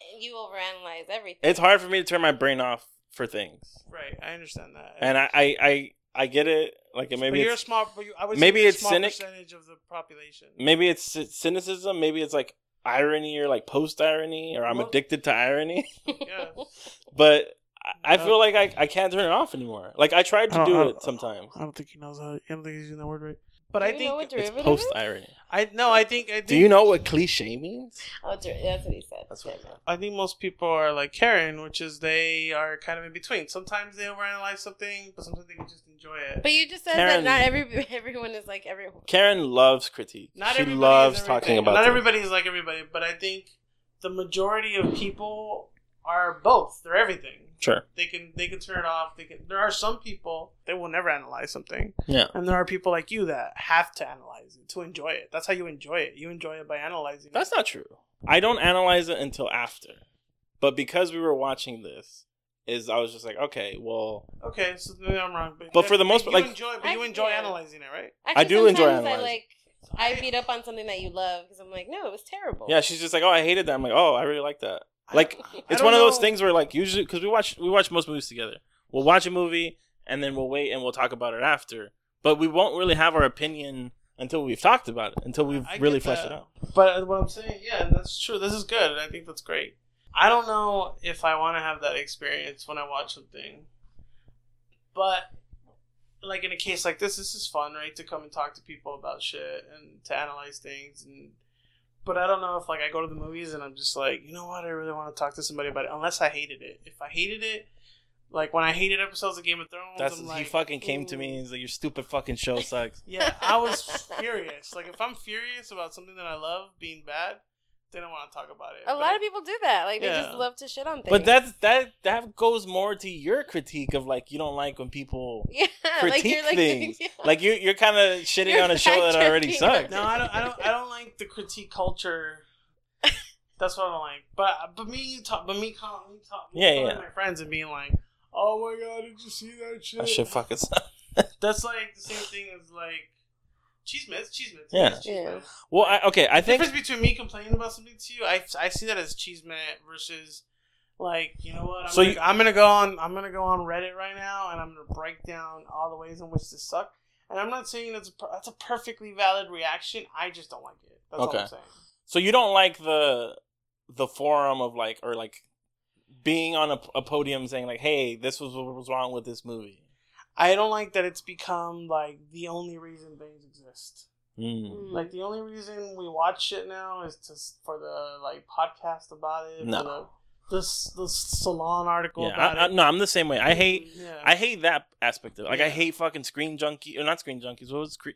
And you overanalyze everything. it's hard for me to turn my brain off for things, Right, I understand that. and I I I, I get it. Like but maybe you're a it's small. But you, I would maybe you're a it's small cynic. percentage of the population. maybe it's cynicism. Maybe it's like irony or like post irony, or I'm Well- addicted to irony. Yeah. But I, I feel like I, I can't turn it off anymore. Like I tried to don't- do I it don't- sometimes. I don't think he knows how. I don't think he's using that word right. But Do I think know what It's post irony. I no, I think I think Do you know what cliche means? Oh, that's what he said. That's what I meant. I think most people are like Karen, which is they are kind of in between. Sometimes they overanalyze something, but sometimes they can just enjoy it. But you just said Karen- that not every everyone is like everyone. Karen loves critique. not she everybody loves is talking everything. about Not things. everybody is like everybody, but I think the majority of people are both. They're everything. Sure. They can they can turn it off. They can. There are some people that will never analyze something, Yeah. and there are people like you that have to analyze it to enjoy it. That's how you enjoy it. You enjoy it by analyzing. That's it. not true. I don't analyze it until after. But because we were watching this, is I was just like, okay, well, okay. So maybe I'm wrong, but But for the most part, like- enjoy, but I- you enjoy yeah. analyzing it, right? Actually, do enjoy sometimes I analyzing. like I beat up on something that you love because I'm like, no, it was terrible. yeah, she's just like, oh, I hated that. I'm like, oh, I really like that. Like, it's one of those know. things where like usually because we watch we watch most movies together. We'll watch a movie and then we'll wait and we'll talk about it after. But we won't really have our opinion until we've talked about it, until we've really fleshed that. it out. But what I'm saying, yeah, that's true. This is good. I think that's great. I don't know if I want to have that experience when I watch something, but like in a case like this, this is fun, right? To come and talk to people about shit and to analyze things and. But I don't know if like I go to the movies and I'm just like, you know what, I really want to talk to somebody about it. Unless I hated it. If I hated it, like when I hated episodes of Game of Thrones, That's I'm he like, fucking came to me. and He's like, your stupid fucking show sucks. Yeah, I was furious. Like if I'm furious about something that I love being bad, then I want to talk about it. A lot I- of people do that. Like they just love to shit on things. But that's that that goes more to your critique of like you don't like when people yeah, like critique you're like things. yeah. like you you're kind of shitting You're on a show that already fact-checking sucks. No, I don't. I don't. I don't like the critique culture. That's what I don't like. But but me you talk. But me call me talk. Yeah, yeah. My friends and being like, "Oh my god, did you see that shit?" That shit fucking sucks. That's like the same thing as like cheese mitts. Cheese mitts. Yeah. Cheese Yeah. mitts. Well, I, okay, I think. The difference between me complaining about something to you, I, I see that as cheese mitt versus like you know what I'm, So gonna, you- I'm gonna go on I'm gonna go on Reddit right now and I'm gonna break down all the ways in which this suck. And I'm not saying that's a, that's a perfectly valid reaction. I just don't like it. That's all Okay. I'm saying. so. You don't like the the forum of like or like being on a, a podium saying like, "Hey, this was what was wrong with this movie." I don't like that it's become like the only reason things exist. Mm. Mm. Like the only reason we watch shit now is to for the like podcast about it. No. For the, this the salon article Yeah, about I, I, it. no, I'm the same way. I hate Yeah. I hate that aspect of it. Like I hate fucking screen junkie or not screen junkies. What was cre-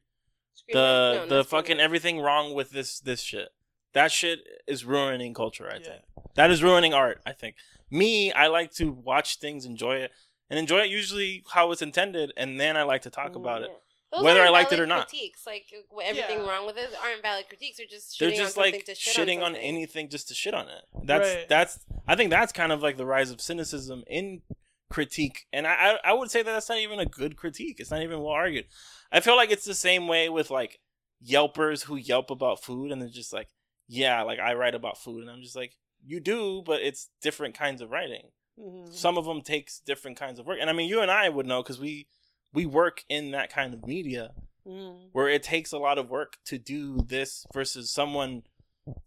Scream the No, the fucking Rock. everything wrong with this this shit. That shit is ruining culture. I Yeah. think that is ruining art. I think me, I like to watch things, enjoy it, and enjoy it usually how it's intended, and then I like to talk about it. Those Whether I liked it or not. Critiques like everything Yeah. wrong with it aren't valid critiques. They're just They're just on like to shit shitting on, on, anything just to shit on it. That's Right. that's I think that's kind of like the rise of cynicism in critique, and I I I would say that that's not even a good critique. It's not even well argued. I feel like it's the same way with like Yelpers who Yelp about food, and they're just like, yeah, like I write about food, and I'm just like, you do, but it's different kinds of writing. Mhm. Some of them takes different kinds of work, and I mean, you and I would know because we we work in that kind of media Mhm. where it takes a lot of work to do this versus someone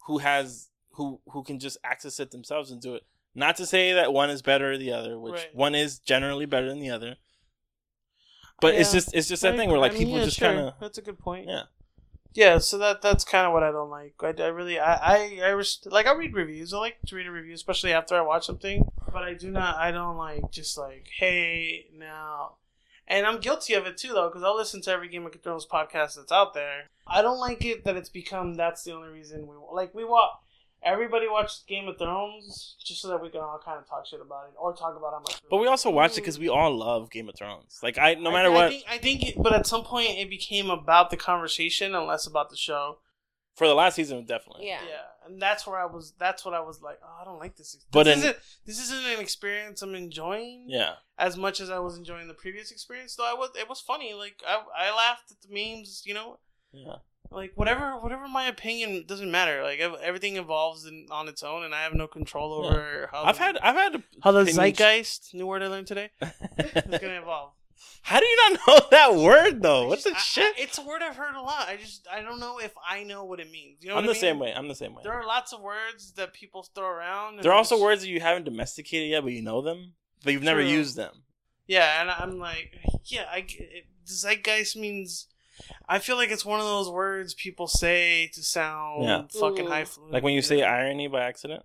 who has who who can just access it themselves and do it. Not to say that one is better than the other, which Right. one is generally better than the other. But it's just it's just that I- thing where like I mean, people yeah, just sure. kind of That's a good point. yeah. Yeah, so that that's kind of what I don't like. I, I really I I, I res- like I read reviews. I like to read a review, especially after I watch something. But I do not. I don't like just like hey now, and I'm guilty of it too though because I'll listen to every Game of Thrones podcast that's out there. I don't like it that it's become that's the only reason we like we watch. Everybody watched Game of Thrones just so that we can all kind of talk shit about it or talk about how much. But we also watch it because we all love Game of Thrones. Like I, no I matter what, I think, I think it, but at some point it became about the conversation and less about the show. For the last season, definitely. Yeah. Yeah, and that's where I was. That's what I was like. Oh, I don't like this. But this in- isn't. This isn't an experience I'm enjoying Yeah. as much as I was enjoying the previous experience. Though I was, it was funny. Like I, I laughed at the memes. You know, Yeah. like whatever, whatever. My opinion doesn't matter. Like everything evolves in, on its own, and I have no control over how. I've the- had I've had how the opinions- zeitgeist. New word I learned today. It's gonna evolve. How do you not know that word though? I What the I- shit? I- it's a word I've heard a lot. I just I don't know if I know what it means. You know, I'm the I same way. I'm the same way. There are lots of words that people throw around. There are also just- words that you haven't domesticated yet, but you know them, but you've never used them. Yeah, and I'm like, yeah, I g- it, zeitgeist means I feel like it's one of those words people say to sound Yeah. fucking Ooh. highfalutin. Like when you say irony by accident,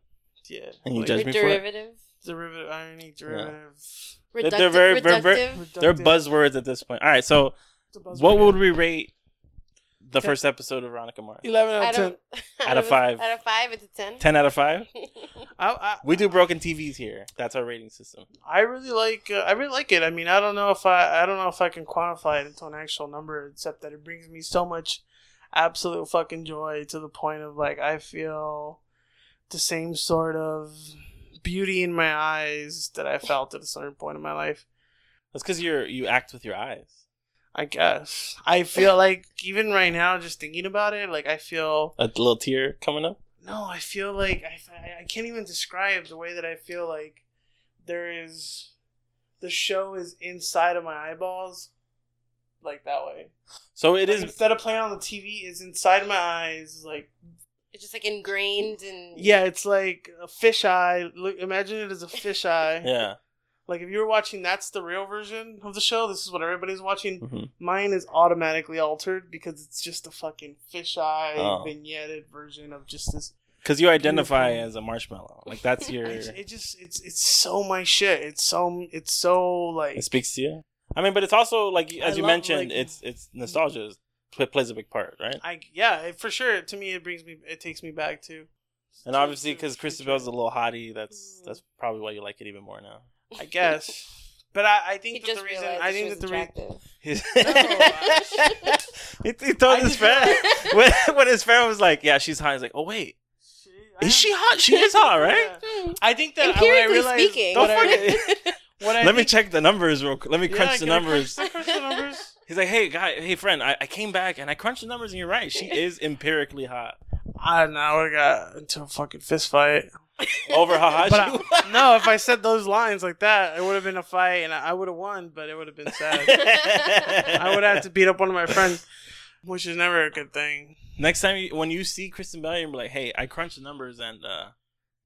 yeah, and you like judge me for it. Derivative. derivative, irony, derivative. They're- Reductive. they're very- very- very- reductive. They're buzzwords at this point. All right, so It's a buzzword, what would we rate the Ten- first episode of Veronica Mars? Eleven out of ten. Out of five. Out of five, it's a ten. Ten out of five. I, I, We do broken TVs here. That's our rating system. I really like. Uh, I really like it. I mean, I don't know if I. I don't know if I can quantify it into an actual number, except that it brings me so much absolute fucking joy to the point of like I feel the same sort of beauty in my eyes that I felt at a certain point in my life. That's because you're you act with your eyes. I guess I feel like even right now, just thinking about it, like I feel A little tear coming up. no, I feel like I, I- can't even describe the way that I feel like there is the show is inside of my eyeballs, like that way. So it Like, is. instead of playing on the TV, it's inside my eyes. Like It's just like ingrained and yeah, it's like a fish eye. Look, imagine it as a fish eye. Yeah. Like if you were watching, that's the real version of the show. This is what everybody's watching. hmm Mine is automatically altered because it's just a fucking fisheye Oh. vignetted version of just this. Because you identify Beautiful. as a marshmallow. Like that's your. It, it just it's it's so my shit. It's so it's so like It speaks to you. I mean, but it's also like I as you love, mentioned, like- it's it's nostalgia is- pl- plays a big part, right? I yeah for sure. To me, it brings me it takes me back to. And to- obviously, because to- Kristen Bell's a little hottie, that's that's probably why you like it even more now. I guess. But I, I think that the reason I think that the reason attractive. he, he told I his just friend when, when his friend was like, "Yeah, she's hot." He's like, "Oh wait, is she hot? She is hot, right?" Yeah. I think that Empirically what I realized, speaking. Don't what I, forget. what I Let me check the numbers real quick. Let me Yeah, crunch the numbers. Crunch, crunch the numbers. He's like, "Hey, guy, hey friend, I, I came back and I crunched the numbers, and you're right. She is empirically hot. I don't know. I would got into a fucking fist fight. Over how hot But she was." I, no, if I said those lines like that, it would have been a fight, and I, I would have won. But it would have been sad. I would have to beat up one of my friends, which is never a good thing. Next time, you, when you see Kristen Bell, you're like, "Hey, I crunched the numbers, and uh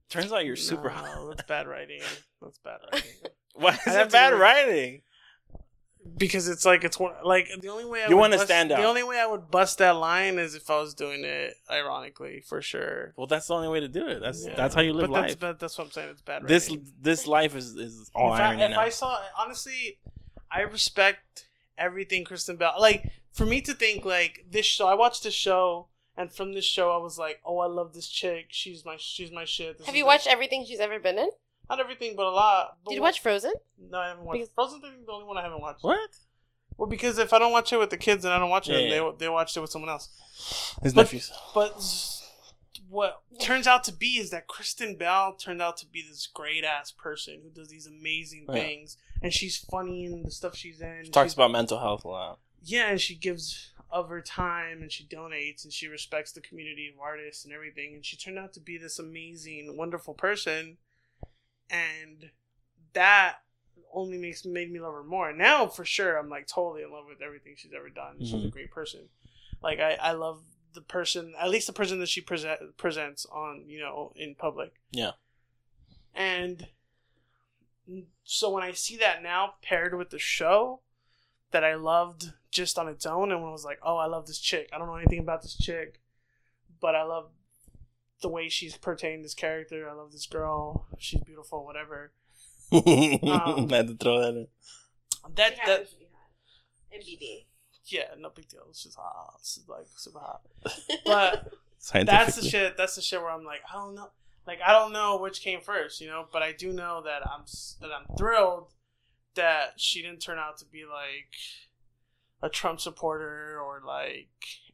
turns out you're super No, hot." That's bad writing. That's bad writing. Why is I'd it have to bad writing? Because it's like it's one like the only way I You wanna stand out. The only way I would bust that line is if I was doing it ironically, for sure. Well, that's the only way to do it. That's Yeah. that's how you live but That's, life. but that's what I'm saying. It's bad. This writing. this life is is all if I, irony if now. I saw honestly, I respect everything Kristen Bell. Like for me to think like this show, I watched this show, and from this show, I was like, oh, I love this chick. She's my she's my shit. This Have you the- watched everything she's ever been in? Not everything, but a lot. Did you what- watch Frozen? No, I haven't watched. Because- Frozen thing is the only one I haven't watched. what? Well, because if I don't watch it with the kids and I don't watch it, Yeah, yeah. they they watched it with someone else. His But- nephews. But what turns out to be is that Kristen Bell turned out to be this great ass person who does these amazing Yeah. things, and she's funny in the stuff she's in. She talks She's- about mental health a lot. yeah, and she gives of her time and she donates and she respects the community of artists and everything. And she turned out to be this amazing, wonderful person, and that only makes made me love her more. Now, for sure, I'm like totally in love with everything she's ever done. She's a Mhm. great person. Like I, I love the person, at least the person that she present, presents on, you know, in public. Yeah. And so when I see that now paired with the show that I loved just on its own, and when I was like, oh, I love this chick. I don't know anything about this chick, but I love the way she's portraying this character. I love this girl. She's beautiful, whatever. Um, I had to throw that in. That that NBD. yeah, no big deal. She's hot. She's like super hot. But that's the shit. That's the shit where I'm like, I don't know. Like I don't know which came first, you know. But I do know that I'm that I'm thrilled that she didn't turn out to be like a Trump supporter or like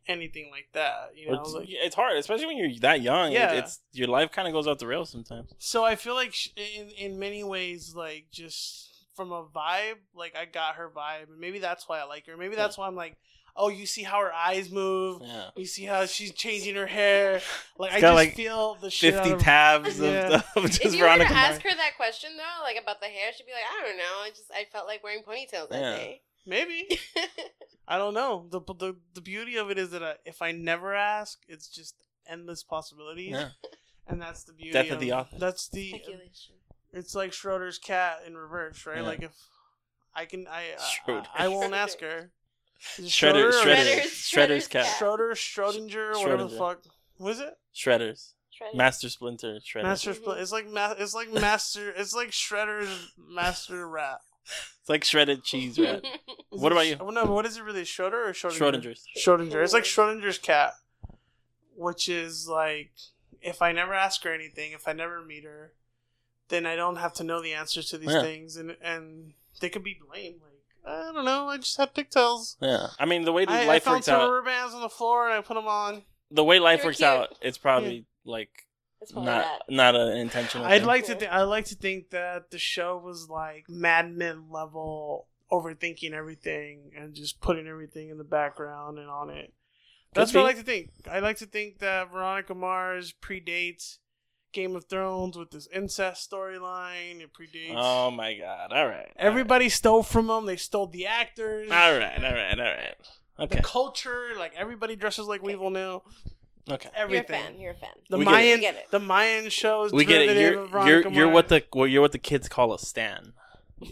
anything like that, you know. It's, Like, it's hard, especially when you're that young. Yeah. Yeah. it's your life kind of goes off the rails sometimes. so I feel like sh- in in many ways, like just from a vibe, like I got her vibe, and maybe that's why I like her. Maybe that's why I'm like, oh, you see how her eyes move. Yeah, You see how she's changing her hair. Like I just like, feel the shit out fifty of tabs of, Yeah. of just If you were to ask Mars. her that question though, like about the hair, she'd be like, I don't know. I just I felt like wearing ponytails that Yeah. day. Maybe I don't know. the the The beauty of it is that I, if I never ask, it's just endless possibilities, Yeah. and that's the beauty. Death of the author. That's the. Speculation. It's like Schroeder's cat in reverse, right? Yeah. Like if I can, I I, I, I won't ask her. Is Shredder, Schroeder or- Shredder, Shredder's- Shredder's Shredder's cat. cat. Schroeder, Schrodinger, whatever the fuck. What is it? Shredders. Shredder. Master Splinter. Shredder. Master Mhm. Split. It's like ma- It's like Master. It's like Shredder's Master Rat. It's like shredded cheese, right? What about you? oh, no, but what is it really? Schroeder or Schrodinger? Schrodinger's. Schrodinger. It's like Schrodinger's cat, which is like if I never ask her anything, if I never meet her, then I don't have to know the answers to these Yeah. things, and and they could be lame. Like I don't know, I just had pigtails. Yeah. I mean, the way I, I life found works some out, rubber bands on the floor and I put them on. the way life They were works cute. out, it's probably like It's probably not that. not an intentional. I'd thing. like to Cool. think. I like to think that the show was like Mad Men level, overthinking everything and just putting everything in the background and on it. That's Could what I like to think. I like to think that Veronica Mars predates Game of Thrones with this incest storyline. It predates. Oh my god! All right. Everybody stole from them. They stole the actors. All right. All right. All right. Okay. The culture, like everybody dresses like Weevil now. Okay. You're a fan. You're a fan. The We. Mayan, We get it. the Mayan shows. We get it. You're you're you're what the well, you're what the kids call a stan.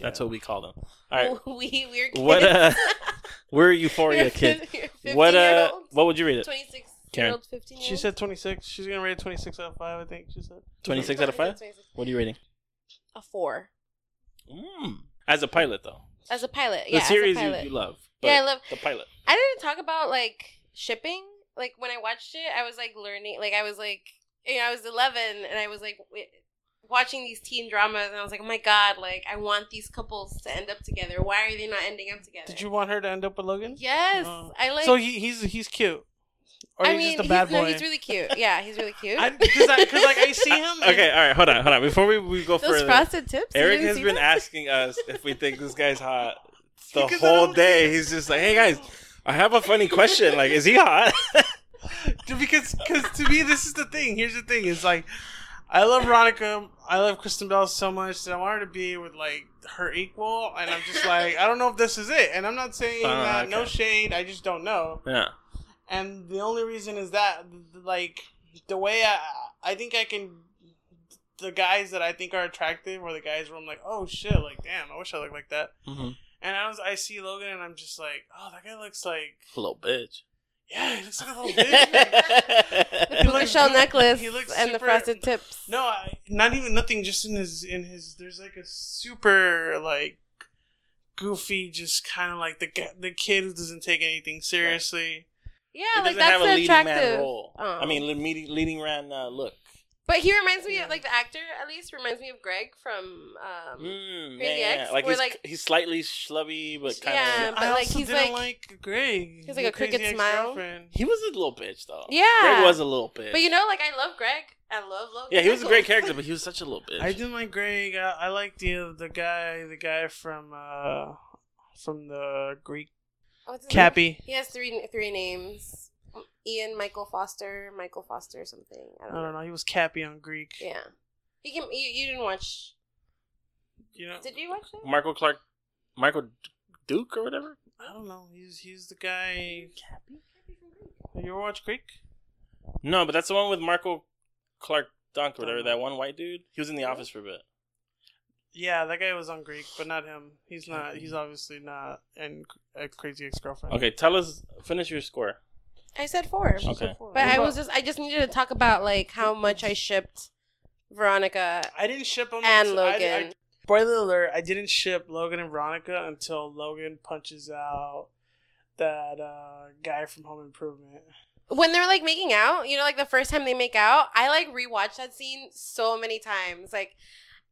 That's what we call them. All right. we we're kids. What uh? We're a You're Euphoria a kid. you're What uh? What would you rate it? 26 Karen. year old, 15 year She said 26. She's gonna rate it 26 out of five. I think she said. Twenty six out of five. What are you rating? A four. Mm. As a pilot, though, As a pilot. the yeah, as a series you, you love. Yeah, I love- the pilot. I didn't talk about like shipping. Like when I watched it, I was like learning. Like I was like, you know, I was 11 and I was like watching these teen dramas, and I was like, oh my god, like I want these couples to end up together. Why are they not ending up together? Did you want her to end up with Logan? Yes, Oh. I like. so he, he's he's cute. Or I he's mean, just a bad he's, boy. no, he's really cute. Yeah, he's really cute. Because because like I see him. and- Okay, all right, hold on, hold on. Before we, we go Those further, frosted tips. Eric has been that? asking us if we think this guy's hot the Because whole day. He's just like, "Hey guys, I have a funny question. Like, is he hot?" because because to me this is the thing. Here's the thing: is like I love Veronica. I love Kristen Bell so much that I want her to be with like her equal, and I'm just like I don't know if this is it. And I'm not saying Oh, that no okay. shade. I just don't know. yeah. And the only reason is that like the way I I think I can. The guys that I think are attractive, or the guys where I'm like, oh shit, like damn, I wish I looked like that. Mm-hmm. And I was, I see Logan, and I'm just like, oh, that guy looks like, a Little bitch. yeah, he looks like a little bitch. The He puka looks shell good. necklace He looks and the super- frosted tips. No, I, not even nothing. Just in his in his. There's like a super like goofy, just kind of like the the kid who doesn't take anything seriously. Yeah, he like doesn't that's have a the leading attractive. man role. Oh. I mean, leading, leading man uh, look. But he reminds me of like the actor at least reminds me of Greg from um Mm, Crazy yeah, Ex, like he's, like- he's slightly schlubby, but kind of. Yeah, but, I like, also he's, didn't like- like, Greg. He's like, a the crooked smile. Ex-Girlfriend. He was a little bitch though. Yeah. Greg was a little bitch. But you know, like I love Greg. I love Logan. yeah, he was a great character, but he was such a little bitch. I didn't like Greg. I, I like the the guy the guy from uh from the Greek What's his name? Cappy. He has three three names. Ian Michael Foster, Michael Foster or something. I I don't, don't know. know. He was Cappy on Greek. Yeah. You can you, you didn't watch You know. Did you watch it? Michael Clark, Michael Duke or whatever. I don't know. He's he's the guy. Have you ever watched Greek? No, but that's the one with Michael Clark Dunk or whatever. That one white dude. He was in the office for a bit. Yeah, that guy was on Greek, but not him. He's not. Mm-hmm. He's obviously not in a crazy ex girlfriend. Okay, tell us. Finish your score. I said four. Okay. But I was just I just needed to talk about like how much I shipped Veronica I didn't ship him and until- I- Logan. I, spoiler alert: I didn't ship Logan and Veronica until Logan punches out that uh, guy from Home Improvement. when they're like making out, you know, like the first time they make out, I like rewatched that scene so many times. Like,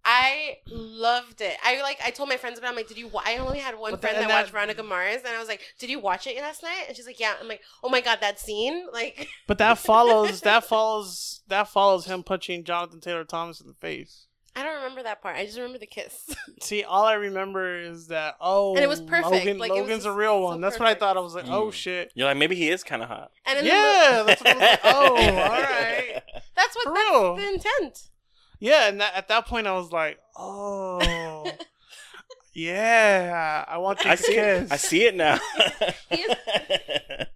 I loved it. I like. I told my friends about. it. I'm like, did you? Wa-? I only had one But friend that, that- watched Veronica Mars, and I was like, did you watch it last night? And she's like, yeah. I'm like, oh my god, that scene, like, But that follows. that follows. That follows him punching Jonathan Taylor Thomas in the face. I don't remember that part. I just remember the kiss. See, all I remember is that oh, And it was perfect. Logan, Like, it was Logan's a just real so one. That's what I thought. I was like, oh Mm. shit. You're like maybe he is kind of hot. and in the Yeah, mo- that's what I was like. Oh, all right. that's what For that's real. the intent. Yeah, and that, at that point, I was like, oh, yeah, I want them I to see kiss. it. I see it now.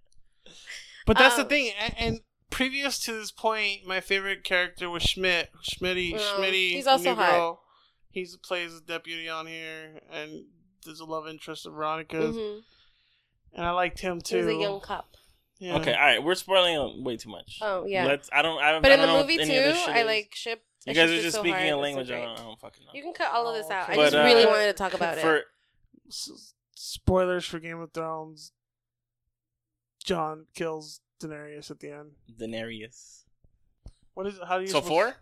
But that's the Um, thing. And, and previous to this point, my favorite character was Schmidt. Schmitty. Oh, Schmitty. he's also New hot. Girl. He plays a deputy on here, and there's a love interest of Veronica's. Mhm. and I liked him too. was a young cop. Yeah. Okay, all right, we're spoiling way too much. Oh yeah. Let's. I don't. I, but I in don't the know movie too, any of this shit I like ship. I You guys are just so speaking hard. a It's so language I don't, I don't fucking know. You can cut all of this Oh, out. I just But, uh, really wanted to talk about it. For S- spoilers for Game of Thrones. Jon kills Daenerys at the end. Daenerys. What is? How do you? So four?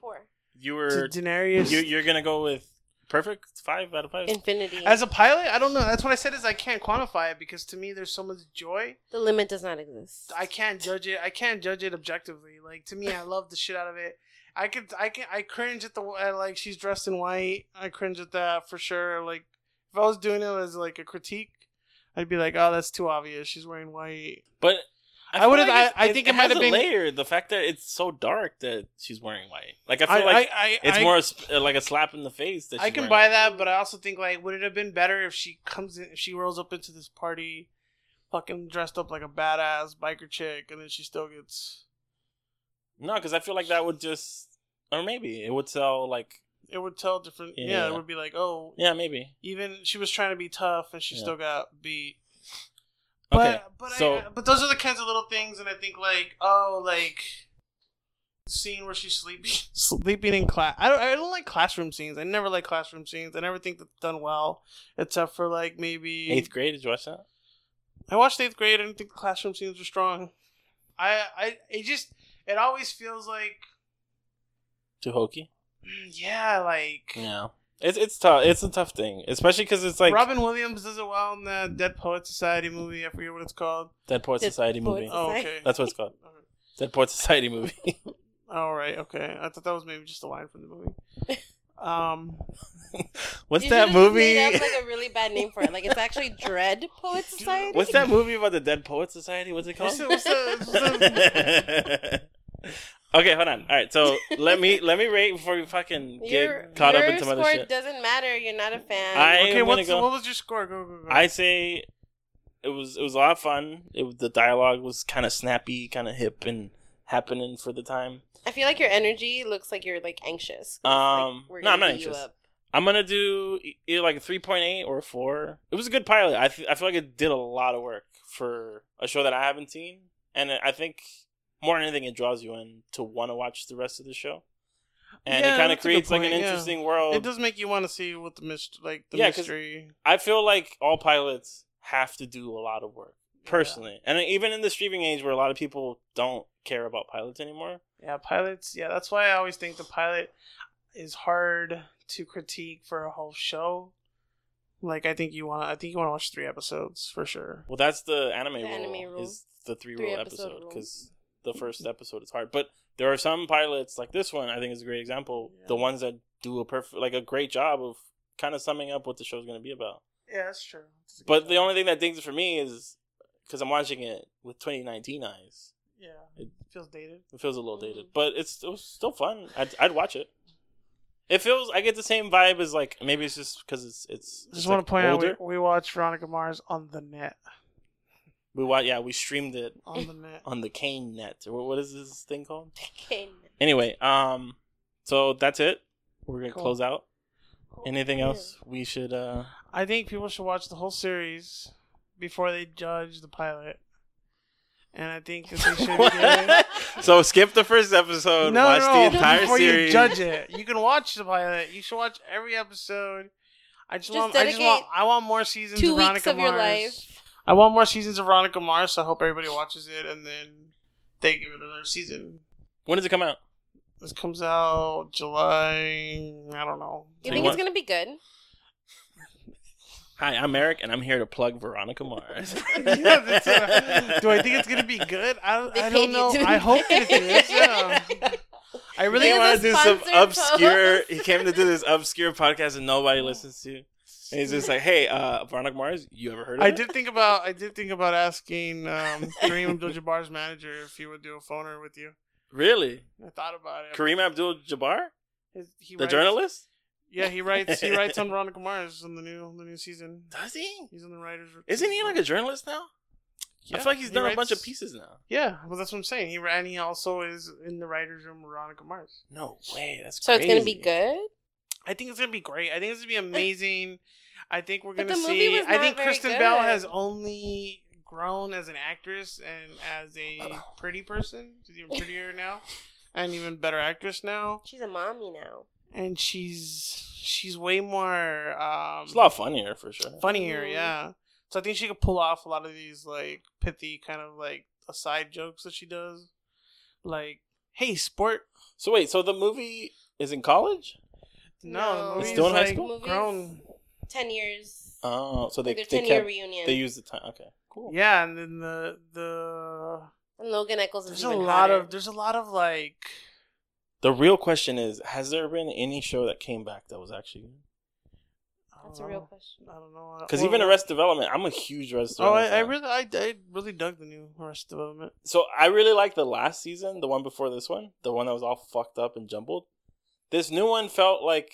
Four. You Da- were. Daenerys. You, you're gonna go with perfect five out of five. Infinity. As a pilot, I don't know. That's what I said. Is I can't quantify it because to me, there's so much joy. the limit does not exist. I can't judge it. I can't judge it objectively. Like to me, I love the shit out of it. I could, I can, I cringe at the at, like she's dressed in white. I cringe at that for sure. Like if I was doing it as like a critique, I'd be like, oh, that's too obvious. She's wearing white. But I feel would've- it's- I- I think it has might have been- layer. The fact that it's so dark that she's wearing white. Like I feel I, like I, I, it's I, more sp- uh, like a slap in the face. That I can buy white. that, but I also think like, would it have been better if she comes in, if she rolls up into this party, fucking dressed up like a badass biker chick, and then she still gets. No, because I feel like that would just, or maybe it would sell like, It would tell different. Yeah, Yeah. it would be like, oh, yeah, maybe. even she was trying to be tough, and she Yeah. still got beat. Okay, But but so I, but those are the kinds of little things, and I think like oh like the scene where she's sleeping sleeping in class. I don't I don't like classroom scenes. I never like classroom scenes. I never think that's done well, except for like maybe eighth grade. Did you watch that? I watched eighth grade. I didn't think the classroom scenes were strong. I I it just it always feels like Too hokey. mm, yeah like. Yeah, it's it's tough. It's a tough thing, especially because it's like Robin Williams does it well in the Dead Poet Society movie. I forget what it's called. Dead Poet Dead Society Poet movie. Oh, okay. That's what it's called. Dead Poet Society movie. All right, okay. I thought that was maybe just a line from the movie. Um, What's You that movie? Made up, like a really bad name for it. Like it's actually Dread Poet Society. What's that movie about the Dead Poet Society? What's it called? What's the- what's the- what's the- okay, hold on. All right, so let me let me rate before we fucking get Your, caught up your in some other score shit. doesn't matter. You're not a fan. I- okay, am what's gonna go- what was your score? Go go go. I say it was it was a lot of fun. It was, the dialogue was kind of snappy, kind of hip and happening for the time. I feel like your energy looks like you're like anxious. Um, like, we're no, I'm not anxious. I'm gonna do either like a 3.8 or a four. It was a good pilot. I th- I feel like it did a lot of work for a show that I haven't seen, and I think more than anything, it draws you in to want to watch the rest of the show, and Yeah, it kind of that's a good creates like an point, yeah. interesting world. it does make you want to see what the mystery, like the Yeah, 'cause- mystery. I feel like all pilots have to do a lot of work personally, and even in the streaming age where a lot of people don't care about pilots anymore. Yeah, pilots. Yeah, that's why I always think the pilot is hard to critique for a whole show. Like I think you want. I think you want to watch three episodes for sure. Well, that's the anime The rule. anime rule. Is the three, Three rule episode episode because the first episode is hard. But there are some pilots like this one. I think is a great example. The ones that do a perfect, like a great job of kind of summing up what the show's going to be about. Yeah, that's true. That's But the only thing that dings it for me is because I'm watching it with 2019 eyes. yeah, it- feels dated. It feels a little dated, Mhm. but it's it was still fun. I'd, I'd watch it. It feels I get the same vibe as like maybe it's just because it's it's Just it's, want like, to point older. out we, we watched Veronica Mars on the net. We watched, yeah we streamed it On the net. on the Kane net what, what is this thing called? Okay. Anyway, um, so that's it. We're gonna Cool. close out. Anything Yeah. else we should? uh I think people should watch the whole series before they judge the pilot. And I think that they should get So skip the first episode. no, watch no, the no, entire before series. you judge it. You can watch the pilot. You should watch every episode. I just, Just want. I just want. I want more seasons Two of weeks Veronica of Mars. your life. I want more seasons of Veronica Mars. So I hope everybody watches it, and then they give it another season. When does it come out? This comes out July. I don't know. You think it's gonna be good? Hi, I'm Eric, and I'm here to plug Veronica Mars. Yeah, that's, uh, do I think it's gonna be good? I, I don't know. to- I hope it is. Yeah. I really He It's a wanted to do some obscure. post. He came to do this obscure podcast and nobody listens to. And he's just like, "Hey, uh, Veronica Mars, you ever heard of I it?" did think about I did think about asking um, Kareem Abdul-Jabbar's manager if he would do a phoner with you. Really, I thought about it. Kareem Abdul-Jabbar, His- he the writes- journalist. Yeah, he writes. He writes on Veronica Mars on the new the new season. Does he? He's on the writers. Isn't he like a journalist now? I feel like he's he done a bunch of pieces now. Yeah, well, that's what I'm saying. He and he also is in the writers room. Veronica Mars. No way, that's So it's gonna crazy. be good. I think it's gonna be great. I think it's gonna be amazing. I think we're gonna the movie see. was I think very Kristen Bell has only grown as an actress and as a pretty person. She's even prettier now, and even better actress now. She's a mommy now. And she's she's way more um, It's a lot funnier for sure. funnier. Mhm. Yeah. So I think she could pull off a lot of these like pithy kind of like aside jokes that she does, like, "Hey, sport." So wait, so the movie is in college? No, No. the It's movie's still in high like school? Grown. Ten years. Oh, so they their they kept reunion. they used the time. Okay, cool. Yeah, and then the the and Logan Echolls is there's a even lot hotter. of there's a lot of like The real question is: Has there been any show that came back that was actually That's a real question. I don't know Because Well, even Arrested Development, I'm a huge Arrested Oh, Development. I, I fan. really I, I really dug the new Arrested Development. so I really like the last season, the one before this one, the one that was all fucked up and jumbled. This new one felt like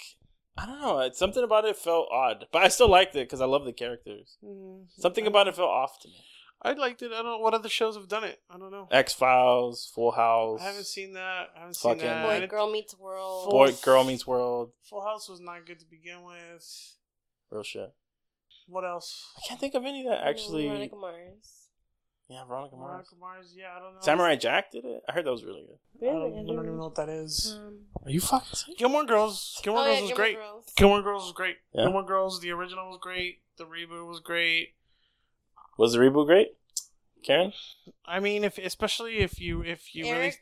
I don't know. It's something about it felt odd, but I still liked it because I love the characters. Mm, Something I- about it felt off to me. I liked it. I don't know what other shows have done it. I don't know. X Files, Full House, I haven't seen that. I haven't seen that. Boy, Girl Meets World. Boy Girl Meets World. Full House was not good to begin with. Real shit. What else? I can't think of any that actually. Veronica Mars. Yeah, Veronica Mars. Veronica Mars. Yeah, I don't know. Samurai Jack did it. I heard that was really good. I don't, I don't even know what that is. Um, Are you fucking? serious? Gilmore Girls. Gilmore oh, Girls yeah, was Gilmore great. Girls. Gilmore Girls was great. Yeah? Gilmore Girls, the original was great. The reboot was great. Was the reboot great? Karen? I mean, if especially if you if you really is.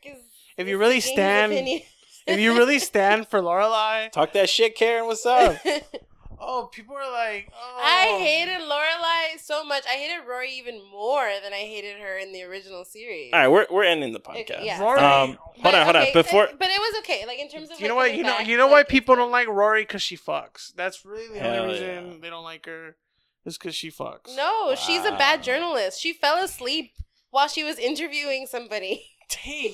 if you really stand- if you really stand for Lorelai, Talk that shit, Karen. What's up? oh, people are like, oh, I hated Lorelai so much. I hated Rory even more than I hated her in the original series. All right, we're we're ending the Okay, podcast. yeah. Rory. Um, But, hold on, hold on. Before but it was okay. Like in terms of you know what? You know back, you know why people don't like Rory because she fucks. That's really the Hell only reason yeah. they don't like her. Is because she fucks. No, she's a bad journalist. She fell asleep while she was interviewing somebody. Dang.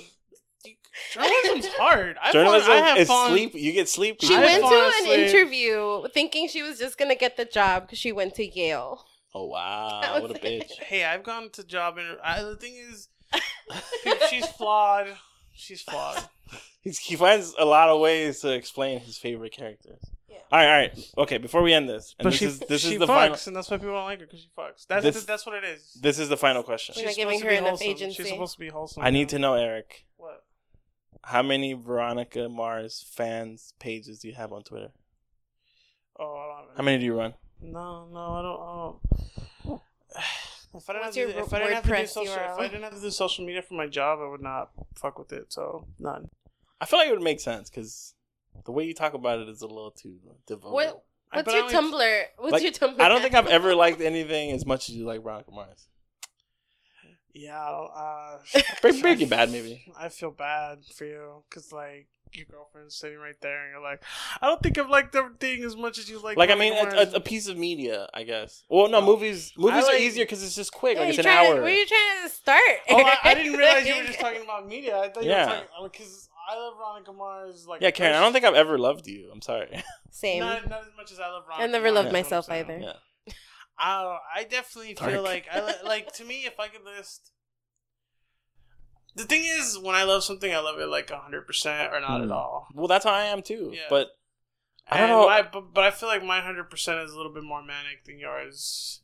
Journalism's hard. I journalism I have is fun. sleep. You get sleepy. She I went to an asleep. interview thinking she was just gonna get the job because she went to Yale. Oh wow, what a it. bitch. Hey, I've gone to job interview. The thing is, she's flawed. She's flawed. He's, he finds a lot of ways to explain his favorite characters. Yeah. All right, all right. Okay, before we end this, and But this she, is this she is the fucks, final. and that's why people don't like her because she fucks. That's This- that's what it is. This is the final question. We're not giving her enough wholesome. agency. She's supposed to be wholesome. I need to know, Eric, What? How many Veronica Mars fans pages do you have on Twitter? Oh, I don't How many do you run? No, no, I don't. I don't. If I didn't, have What's to, do- if I didn't have to do WordPress social, if I didn't have to do social media for my job, I would not fuck with it. So none. I feel like it would make sense because the way you talk about it is a little too devoted. What? What's I your only- Tumblr? What's Like, your Tumblr? I don't think I've ever liked anything as much as you like Veronica Mars. Yeah. Uh, Break, Breaking Bad, maybe. I feel bad for you because like your girlfriend's sitting right there, and you're like, I don't think I've liked everything as much as you like. Like I mean, a, a, piece of media, I guess. Well, no, movies movies I are easier because it's just quick. Yeah, like it's you're an trying to- hour. where are you trying to start? Oh, I, I didn't realize you were just talking about media. I thought Yeah. you were talking because I love Veronica Mars. Like yeah, Karen. I don't think I've ever loved you. I'm sorry. Same. Not, not as much as I love Veronica. I never loved myself you know what I'm either. yeah. I, I definitely feel like I like to me if I could list. The thing is, when I love something, I love it like hundred percent or not Hmm. at all. Well, that's how I am too. Yeah. But I don't And know. My, but, but I feel like my hundred percent is a little bit more manic than yours.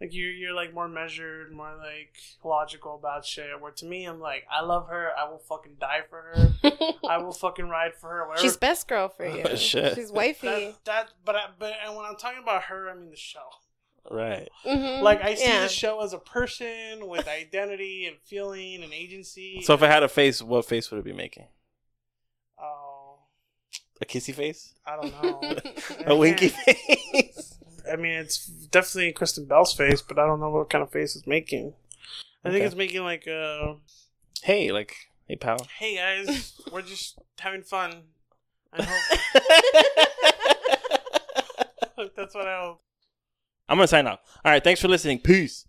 Like you, you're like more measured, more like logical about shit. Where to me, I'm like, I love her. I will fucking die for her. I will fucking ride for her. Whatever. She's best girl for you. Oh, shit. She's wifey. that, that. But I, but and when I'm talking about her, I mean the show. Right. Mhm. Like I see Yeah. the show as a person with identity and feeling and agency. So if I had a face, what face would it be making? oh, A kissy face? I don't know. A winky face? I mean, it's definitely Kristen Bell's face, but I don't know what kind of face it's making. I think Okay. it's making like a hey, like, hey, pal. hey guys, we're just having fun. I hope that's what I hope. I'm gonna sign off. All right, thanks for listening. Peace.